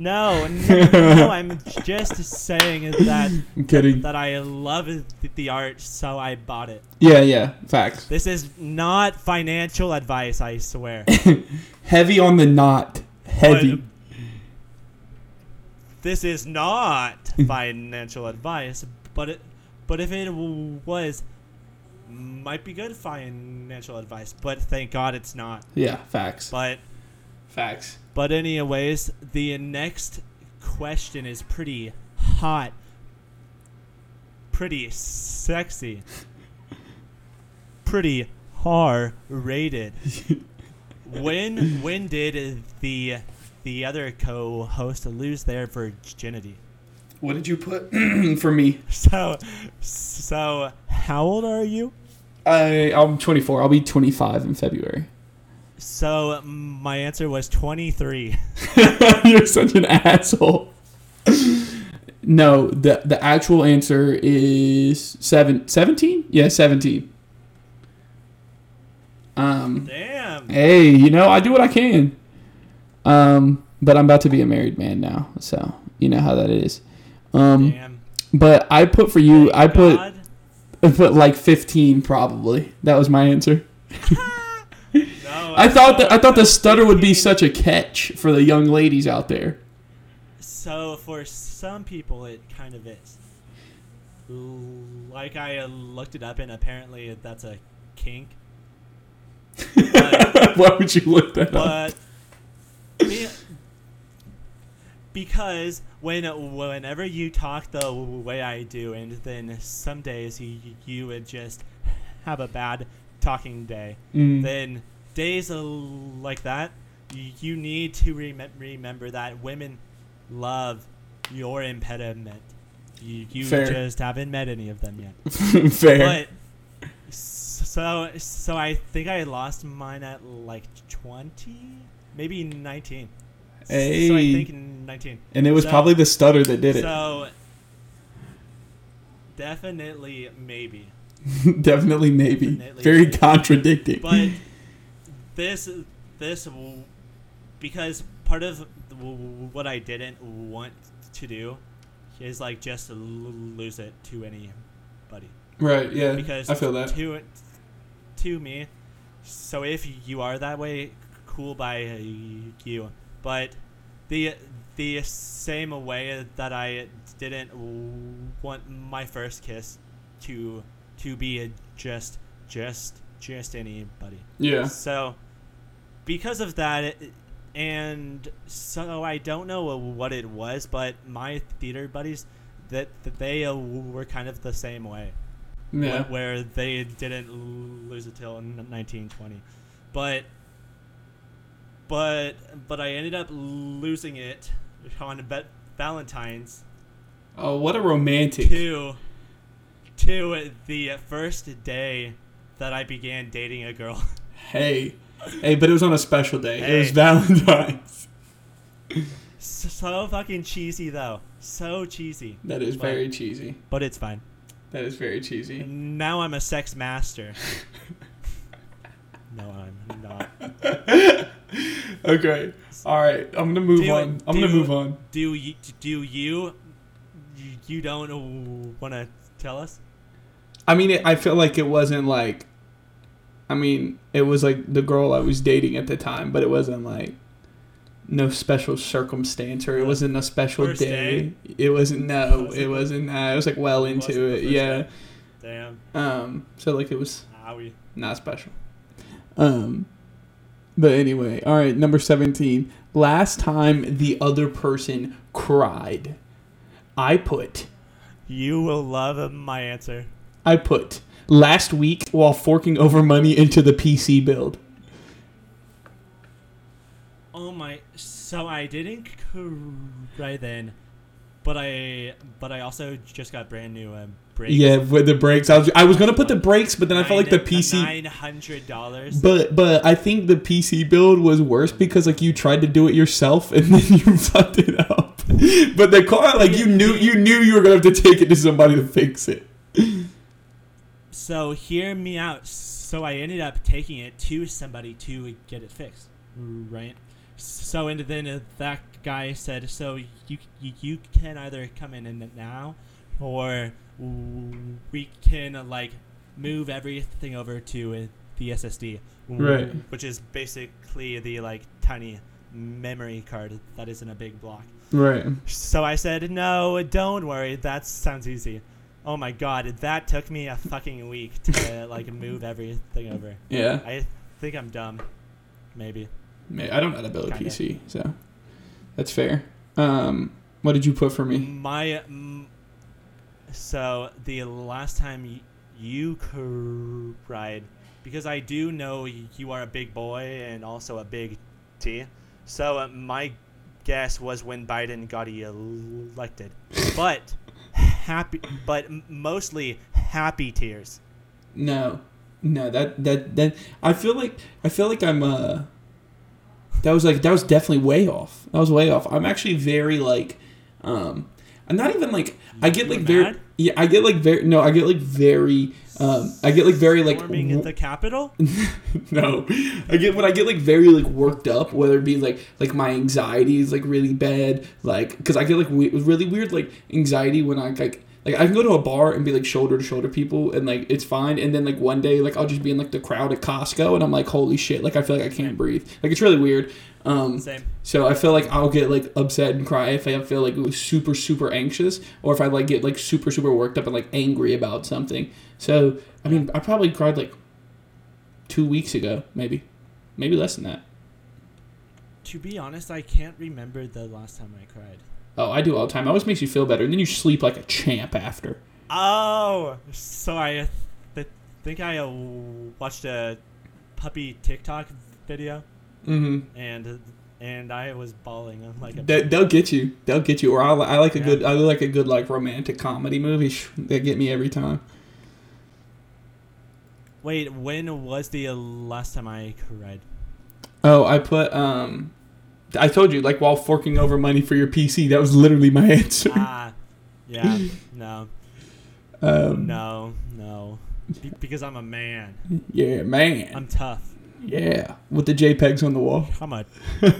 No, no, no, I'm just saying that I'm kidding. that I love the, art, so I bought it. Yeah, yeah. Facts. This is not financial advice, I swear. Heavy on the knot. Heavy. But this is not financial advice, but it, but if it was, might be good financial advice. But thank God it's not. yeah, facts. But Facts. But anyways, the next question is pretty hot, pretty sexy, pretty hard rated. when when did the the other co-host lose their virginity? What did you put for me? So so how old are you? I I'm 24. I'll be 25 in February. So my answer was 23. You're such an asshole. No, the the actual answer is seven, 17? Yeah, 17. Um Damn. hey, you know, I do what I can. Um but I'm about to be a married man now, so you know how that is. Um Damn. but I put for you I put God. I put like 15 probably. That was my answer. No, I thought that I thought the stutter would be such a catch for the young ladies out there. So for some people, it kind of is. Like I uh, looked it up, and apparently that's a kink. But, Why would you look that but be- because when whenever you talk the way I do, and then some days you you would just have a bad talking day, Mm. then days like that, you need to rem- remember that women love your impediment. You, you just haven't met any of them yet. Fair. But so so I think I lost mine at like twenty, maybe nineteen. Hey. So I think nineteen. and it was so- probably the stutter that did it. So definitely maybe. Definitely, maybe. Definitely. Very contradicting. but this this because part of what I didn't want to do is like just lose it to anybody right. Yeah. because I feel that. to to me so if you are that way cool by you but the the same way that I didn't want my first kiss to to be just just just anybody Yeah. so, because of that, it, and so I don't know what it was, but my theater buddies, that, that they uh, were kind of the same way, Yeah. wh- where they didn't lose it till 1920, but but but I ended up losing it on Bet Valentine's Oh, what a romantic. to to the first day that I began dating a girl. Hey. Hey, but it was on a special day. It was Valentine's. So, fucking cheesy though. So cheesy. That is But- very cheesy. But it's fine. That is very cheesy. Now I'm a sex master. no, I'm not. Okay. All right. I'm gonna move Do- on. I'm gonna move on. Do you do you you- you don't want to tell us? I mean, it, I feel like it wasn't like. I mean, it was like the girl I was dating at the time, but it wasn't like no special circumstance or it wasn't a special first day. It wasn't no. Was it wasn't. Uh, it was like well It into it. Yeah. day. Damn. Um. So like it was Owie. not special. Um. But anyway, all right. Number seventeen. Last time the other person cried, I put. You will love my answer. I put last week while forking over money into the PC build. Oh my! So I didn't cry then, but I but I also just got brand new um, brakes. Yeah, with the brakes. I was I was gonna put the brakes, but then I felt like the PC. nine hundred dollars. But but I think the PC build was worse because like you tried to do it yourself and then you fucked it up. but the car, like you knew, you knew you were gonna have to take it to somebody to fix it. So hear me out. So I ended up taking it to somebody to get it fixed, right? So and then uh, that guy said, "So you you, you can either come in and now, or we can uh, like move everything over to uh, the SSD, Right. Which is basically the like tiny memory card that isn't a big block." Right. So I said, "No, don't worry. That sounds easy." Oh my god, that took me a fucking week to like move everything over. Yeah. I think I'm dumb. Maybe. May- I don't know how to build a Kinda. PC, so that's fair. Um, what did you put for me? My mm, so the last time y- you cried because I do know you are a big boy and also a big T. So uh, my guess was when Biden got elected, but happy, but mostly happy tears. No, no. That that that. I feel like I feel like I'm. Uh, that was like that was definitely way off. That was way off. I'm actually very like, um, I'm not even like I get You like were very mad? Yeah. I get like very no. I get like very. Um, I get like very like Storming w- at the Capitol. no, I get when I get like very like worked up, whether it be like like my anxiety is like really bad, like because I get like we- really weird like anxiety when I like like I can go to a bar and be like shoulder to shoulder people and like it's fine, and then like one day like I'll just be in like the crowd at Costco and I'm like holy shit, like I feel like I can't breathe, like it's really weird. Um, Same. so I feel like I'll get like upset and cry if I feel like super super anxious, or if I like get like super super worked up and like angry about something. So I mean, I probably cried like two weeks ago, maybe, maybe less than that. To be honest, I can't remember the last time I cried. Oh, I do all the time. It always makes you feel better, and then you sleep like a champ after. Oh, so I th- think I uh, watched a puppy TikTok video, Mm-hmm. and and I was bawling. I'm like, a They, they'll get you. They'll get you. Or I, I like a Yeah. good. I like a good like romantic comedy movie. They get me every time. wait, when was the last time I cried? Oh, I put um. I told you, like while forking over money for your PC, that was literally my answer. ah, yeah, no, Um, no, no, Be- because I'm a man. Yeah, man. I'm tough. Yeah, with the JPEGs on the wall. I'm a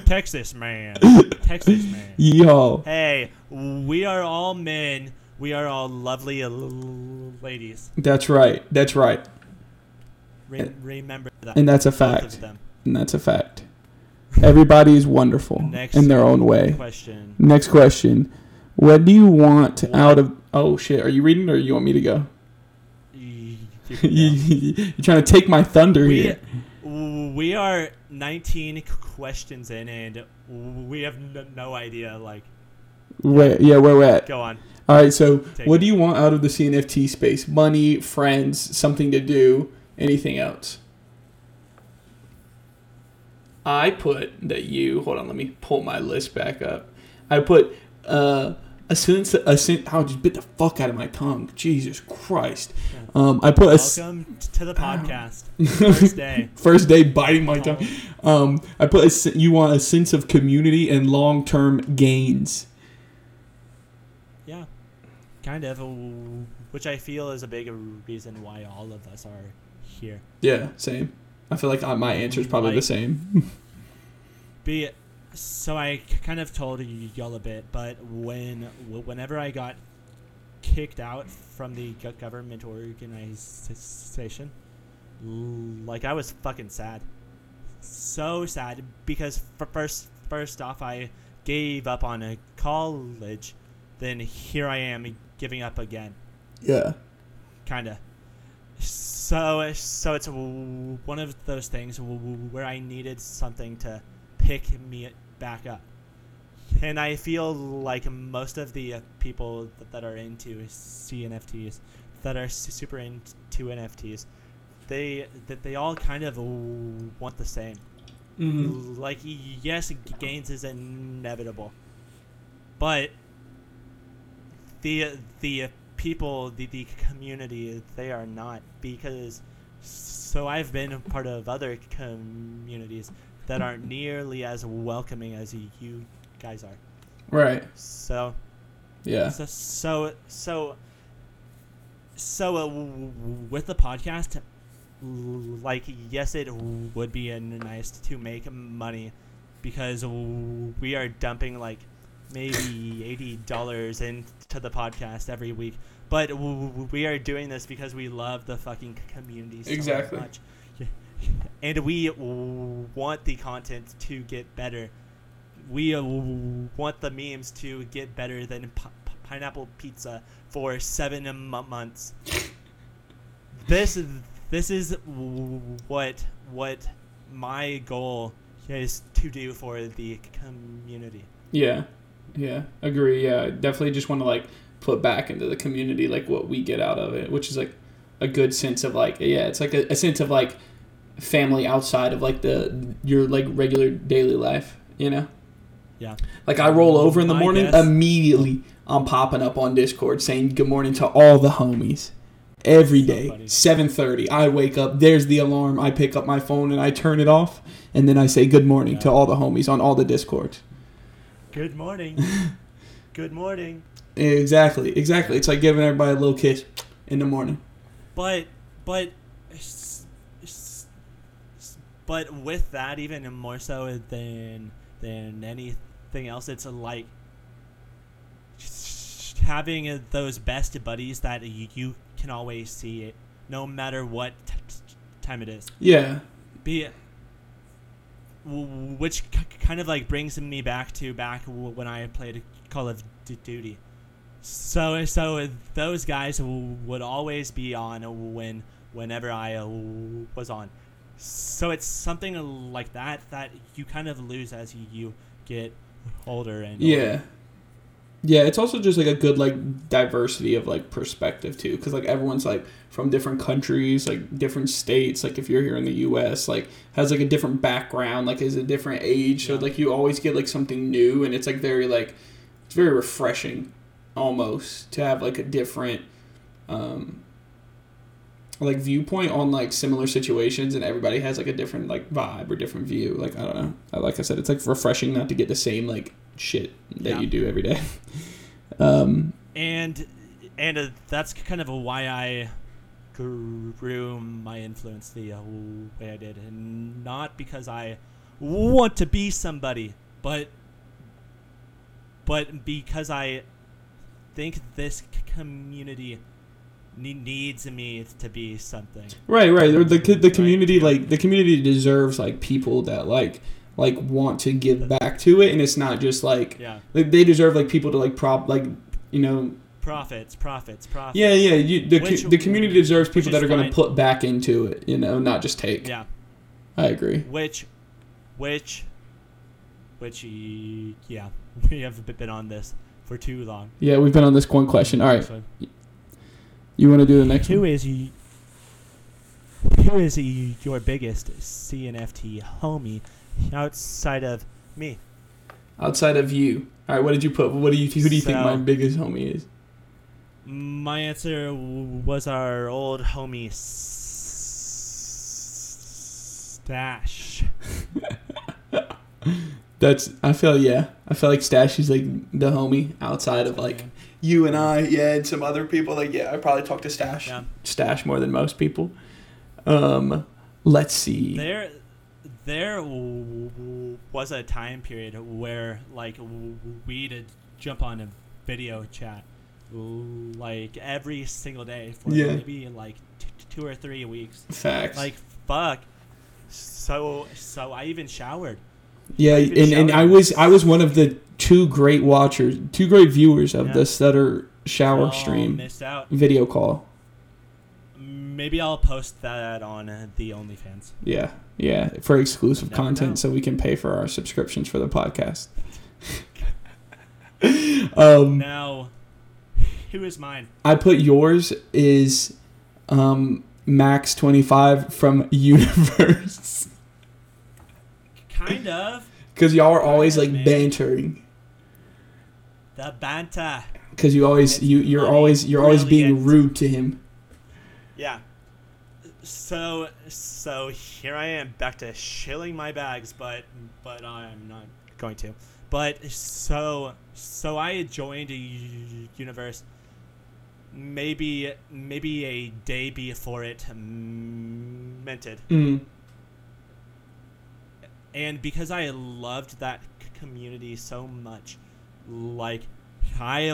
Texas man. Texas man. Yeehaw. Hey, we are all men. We are all lovely ladies. That's right. That's right. Re- remember that. And that's a fact. And that's a fact. Everybody is wonderful Next in their own way. Next question. Next question. What do you want out of. Oh, shit. Are you reading or you want me to go? Y- you, you You're trying to take my thunder go. here. We, are 19 questions in, and we have no, no idea. Like, Where, yeah, where we're at. go on. All right, so Take what it. do you want out of the CNFT space? Money, friends, something to do, anything else? I put that you hold on. Let me pull my list back up. I put uh, a sense. A sense. I just bit the fuck out of my tongue. Jesus Christ. Um, I put a Welcome t- to the podcast. First day. first day biting my tongue. Um, I put a, you want a sense of community and long term gains. Yeah, kind of. Which I feel is a big reason why all of us are here. Yeah, same. I feel like uh, my answer is probably the same. Be so I kind of told y'all a bit, but when whenever I got kicked out from the government organization, like I was fucking sad, so sad because first first off I gave up on a college, then here I am giving up again yeah. kind of. So, so it's one of those things where I needed something to pick me back up, and I feel like most of the uh, people that, that are into CNFTs, that are super into NFTs, they that they all kind of want the same. Mm-hmm. Like yes, gains is inevitable, but the the people, the the community, they are not because. So I've been a part of other communities that aren't nearly as welcoming as you guys are. Right. So Yeah. so so so, so uh, with the podcast, like yes, it would be nice to make money because we are dumping like maybe eighty dollars into the podcast every week. But we are doing this because we love the fucking community so Exactly. much, and we want the content to get better. We uh, want the memes to get better than pi- pi- pineapple pizza for seven m- months. This this is what what my goal is to do for the community. Yeah. Yeah. Agree. Yeah. Definitely just want to like put back into the community like what we get out of it, which is like a good sense of like yeah, it's like a, a sense of like family outside of like the your like regular daily life, you know? Yeah. Like I roll over in the I morning, guess. immediately I'm popping up on Discord saying good morning to all the homies. Every day, funny. 7:30, I wake up, there's the alarm, I pick up my phone and I turn it off, and then I say good morning to all the homies on all the Discords. Good morning. Good morning. Exactly, exactly. It's like giving everybody a little kiss in the morning. But but but with that even more so than than anything else it's like having those best buddies that you, you can always see it no matter what t- t- time it is Yeah, be w- which k- kind of like brings me back to back w- when I played Call of Duty. So so those guys w- would always be on when whenever I uh, was on. So it's something like that that you kind of lose as you, you get older and older. yeah, yeah. It's also just like a good like diversity of like perspective too, because like everyone's like from different countries, like different states. Like if you're here in the U.S., like has like a different background, like is a different age. So Yeah. like you always get like something new, and it's like very like it's very refreshing, almost to have like a different. um like viewpoint on like similar situations and everybody has like a different like vibe or different view like i don't know. I- like i said it's like refreshing not to get the same like shit that Yeah. you do every day. Um and and uh, that's kind of why I grew my influence the uh, way I did, and not because I want to be somebody, but but because I think this community needs me to be something. right right. The, the, community like the community deserves like people that like like want to give back to it and it's not just like Yeah, like they deserve like people to like prop like you know profits, profits, profits. yeah yeah you, the, Which- the community deserves people that are going to put back into it you know not just take. Yeah. i agree. Which, which, which, yeah, we have been on this for too long. yeah we've been on this one question. All right. So, you want to do the next who one is y- who is y- your biggest CNFT homie outside of me? outside of you all right what did you put what do you who do you think my biggest homie is My answer was our old homie S- Stash. That's I feel yeah. I feel like Stash is like the homie outside of like you and I, yeah, and some other people. Like yeah, I probably talk to Stash. Yeah. Stash more than most people. Um, let's see. There, there w- w- was a time period where like we'd jump on a video chat like every single day for Yeah. maybe like t- two or three weeks. Facts. Like fuck. So so I even showered. yeah, I even and, and I was I was one of the two great watchers, two great viewers of Yeah. the Stutter shower Oh, stream video call. Maybe I'll post that on the OnlyFans. Yeah, yeah, for exclusive content, know. so we can pay for our subscriptions for the podcast. um, Now, who is mine? I put yours is um, Max twenty five from Universe Kind of because y'all are always like bantering the Banta. because you always you you're always you're always being brilliant. rude to him. Yeah. So so here I am back to shilling my bags, but but I'm not going to but so so I joined a universe maybe maybe a day before it minted, Mm. and because I loved that community so much, like I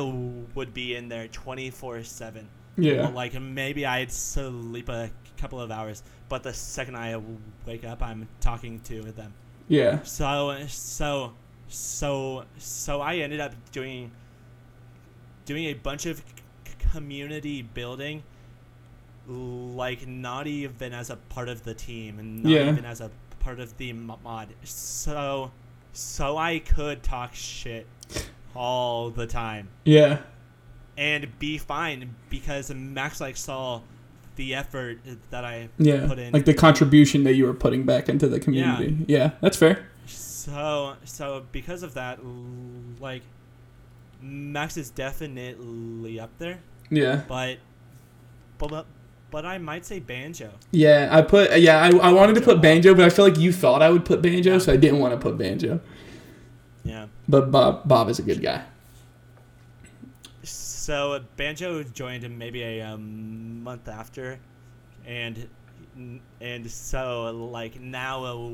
would be in there twenty four seven. Yeah. Like maybe I'd sleep a couple of hours, but the second I wake up, I'm talking to them. Yeah. So so so so I ended up doing doing a bunch of c- community building like not even as a part of the team and not Yeah. even as a part of the mod so so I could talk shit all the time Yeah. and be fine because Max like saw the effort that I Yeah. put in Like the contribution that you were putting back into the community. Yeah, that's fair. So so because of that, like Max is definitely up there, Yeah. but but but I might say Banjo. Yeah, I put yeah, I, I wanted to put banjo, but I feel like you thought I would put banjo, so I didn't want to put banjo. Yeah. But Bob Bob is a good guy. So Banjo joined him maybe a um, month after, and and so like now uh,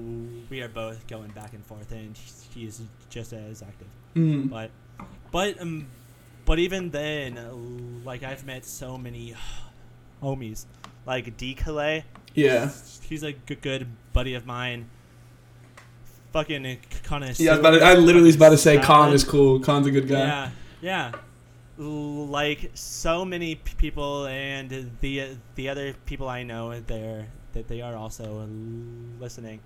we are both going back and forth, and he's just as active. Mm. But but um but even then, uh, like I've met so many homies, like D Calais. Yeah. He's a good, good buddy of mine. Fucking kind is. Yeah, I, was about to, I literally was about to say Khan is cool. Khan's a good guy. Yeah, yeah. Like so many people, and the the other people I know there that they are also listening,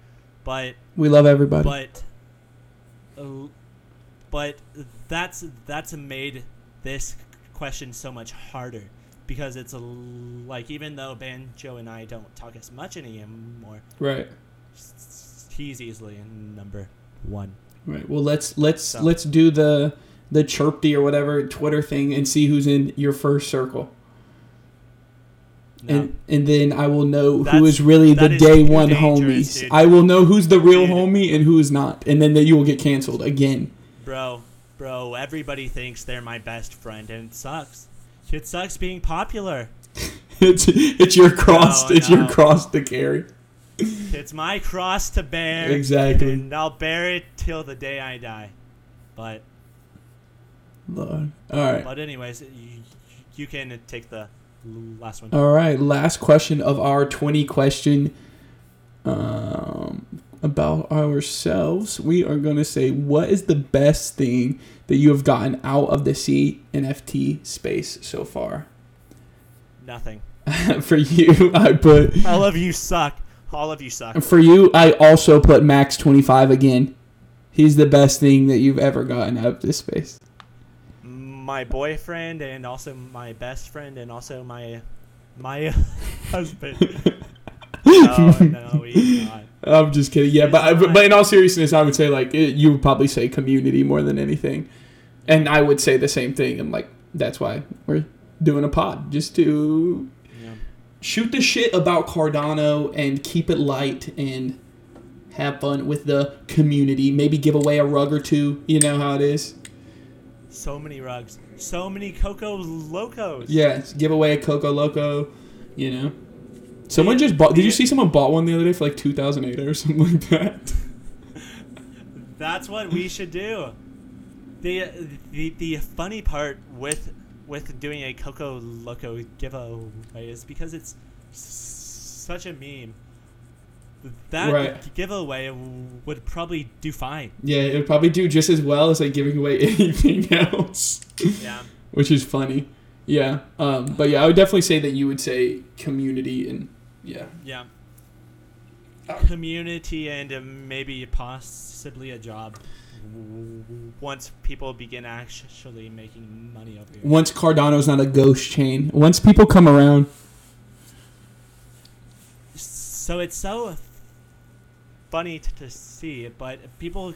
but We love everybody. but uh, but that's that's made this question so much harder because it's a, like even though Banjo and I don't talk as much anymore, right. s- he's easily number one. Right. Well, let's let's So- let's do the the chirpty or whatever Twitter thing and see who's in your first circle. No. And and then I will know who That's- is really the is day one homies. dude. I will know who's the real Dude. homie and who is not, and then that you will get canceled again. bro, bro, everybody thinks they're my best friend, and it sucks. It sucks being popular. it's it's your cross. No, it's your cross to carry. It's my cross to bear. Exactly. And I'll bear it till the day I die. But Lord. All right. but anyways, you, you can take the last one. All right, last question of our 20 question um, about ourselves. We are going to say, what is the best thing that you have gotten out of the CNFT space so far? Nothing. for you, I put. All of you suck. All of you suck. For you, I also put Max 25 again. He's the best thing that you've ever gotten out of this space. My boyfriend and also my best friend and also my my husband. no, oh, no, he's not. I'm just kidding. Yeah, but, I, but in all seriousness, I would say like it, you would probably say community more than anything, and I would say the same thing. And like that's why we're doing a pod just to. Shoot the shit about Cardano and keep it light and have fun with the community. Maybe give away a rug or two. You know how it is. So many rugs. So many Coco Locos. Yes, give away a Coco Loco. You know. Someone just bought. Did you see someone bought one the other day for like two thousand eight or something like that? That's what we should do. The, the the funny part with with doing a Coco Loco giveaway is because it's s- such a meme. That Right. giveaway would probably do fine. Yeah, it would probably do just as well as like giving away anything else, Yeah. which is funny. Yeah, um, but yeah, I would definitely say that you would say community and yeah, Yeah. Uh, Community and uh, maybe possibly a job once people begin actually making money over here. once Cardano's not a ghost chain, once people come around, So it's so funny t- to see, but people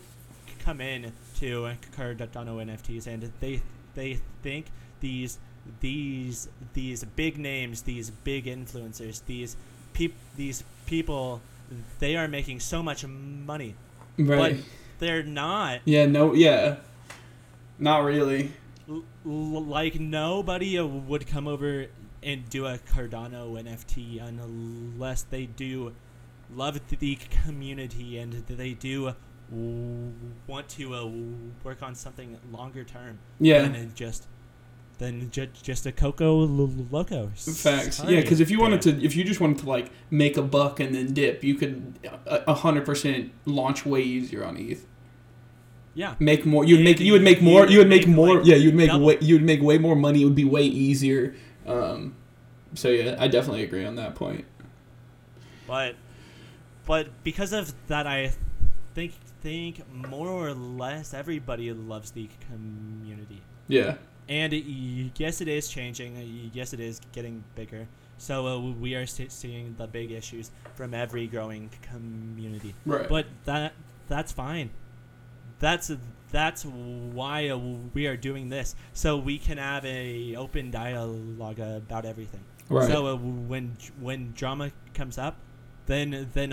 come in to Cardano NFTs and they they think these these these big names, these big influencers, these peop these people, they are making so much money. right? They're not. Yeah, no, yeah, not really. L- like nobody uh, would come over and do a Cardano NFT unless they do love the community and they do want to uh, work on something longer term Yeah, than just than ju- just a Coco l- Loco. facts. Sorry. Yeah, because if you wanted to, if you just wanted to like make a buck and then dip, you could a a hundred percent launch way easier on ETH. yeah, Make more. You'd make. You would make more. you would make more. Yeah, you'd make way. You'd make way more money. It would be way easier. Um, so yeah, I definitely agree on that point. but but because of that, I think think more or less everybody loves the community. Yeah. And yes, it is changing. uh, Yes, it is getting bigger. So uh, we are se- seeing the big issues from every growing community. Right. But that that's fine. That's that's why uh, we are doing this, so we can have a open dialogue about everything. right. So uh, when when drama comes up, then then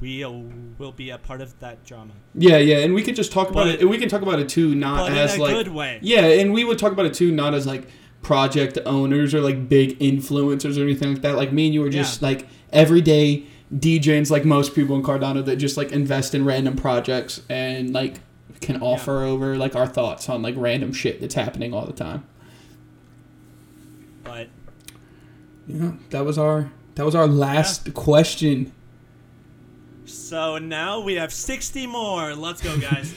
we will be a part of that drama, yeah, yeah, and we could just talk about But- it. We can talk about it too, not as in a like good way. Yeah, and we would talk about it too, not as like project owners or like big influencers or anything like that. Like me and you were just like everyday degens, like most people in Cardano that just like invest in random projects and like can offer over like our thoughts on like random shit that's happening all the time. But Yeah, that was our that was our last question. so now we have sixty more. Let's go, guys.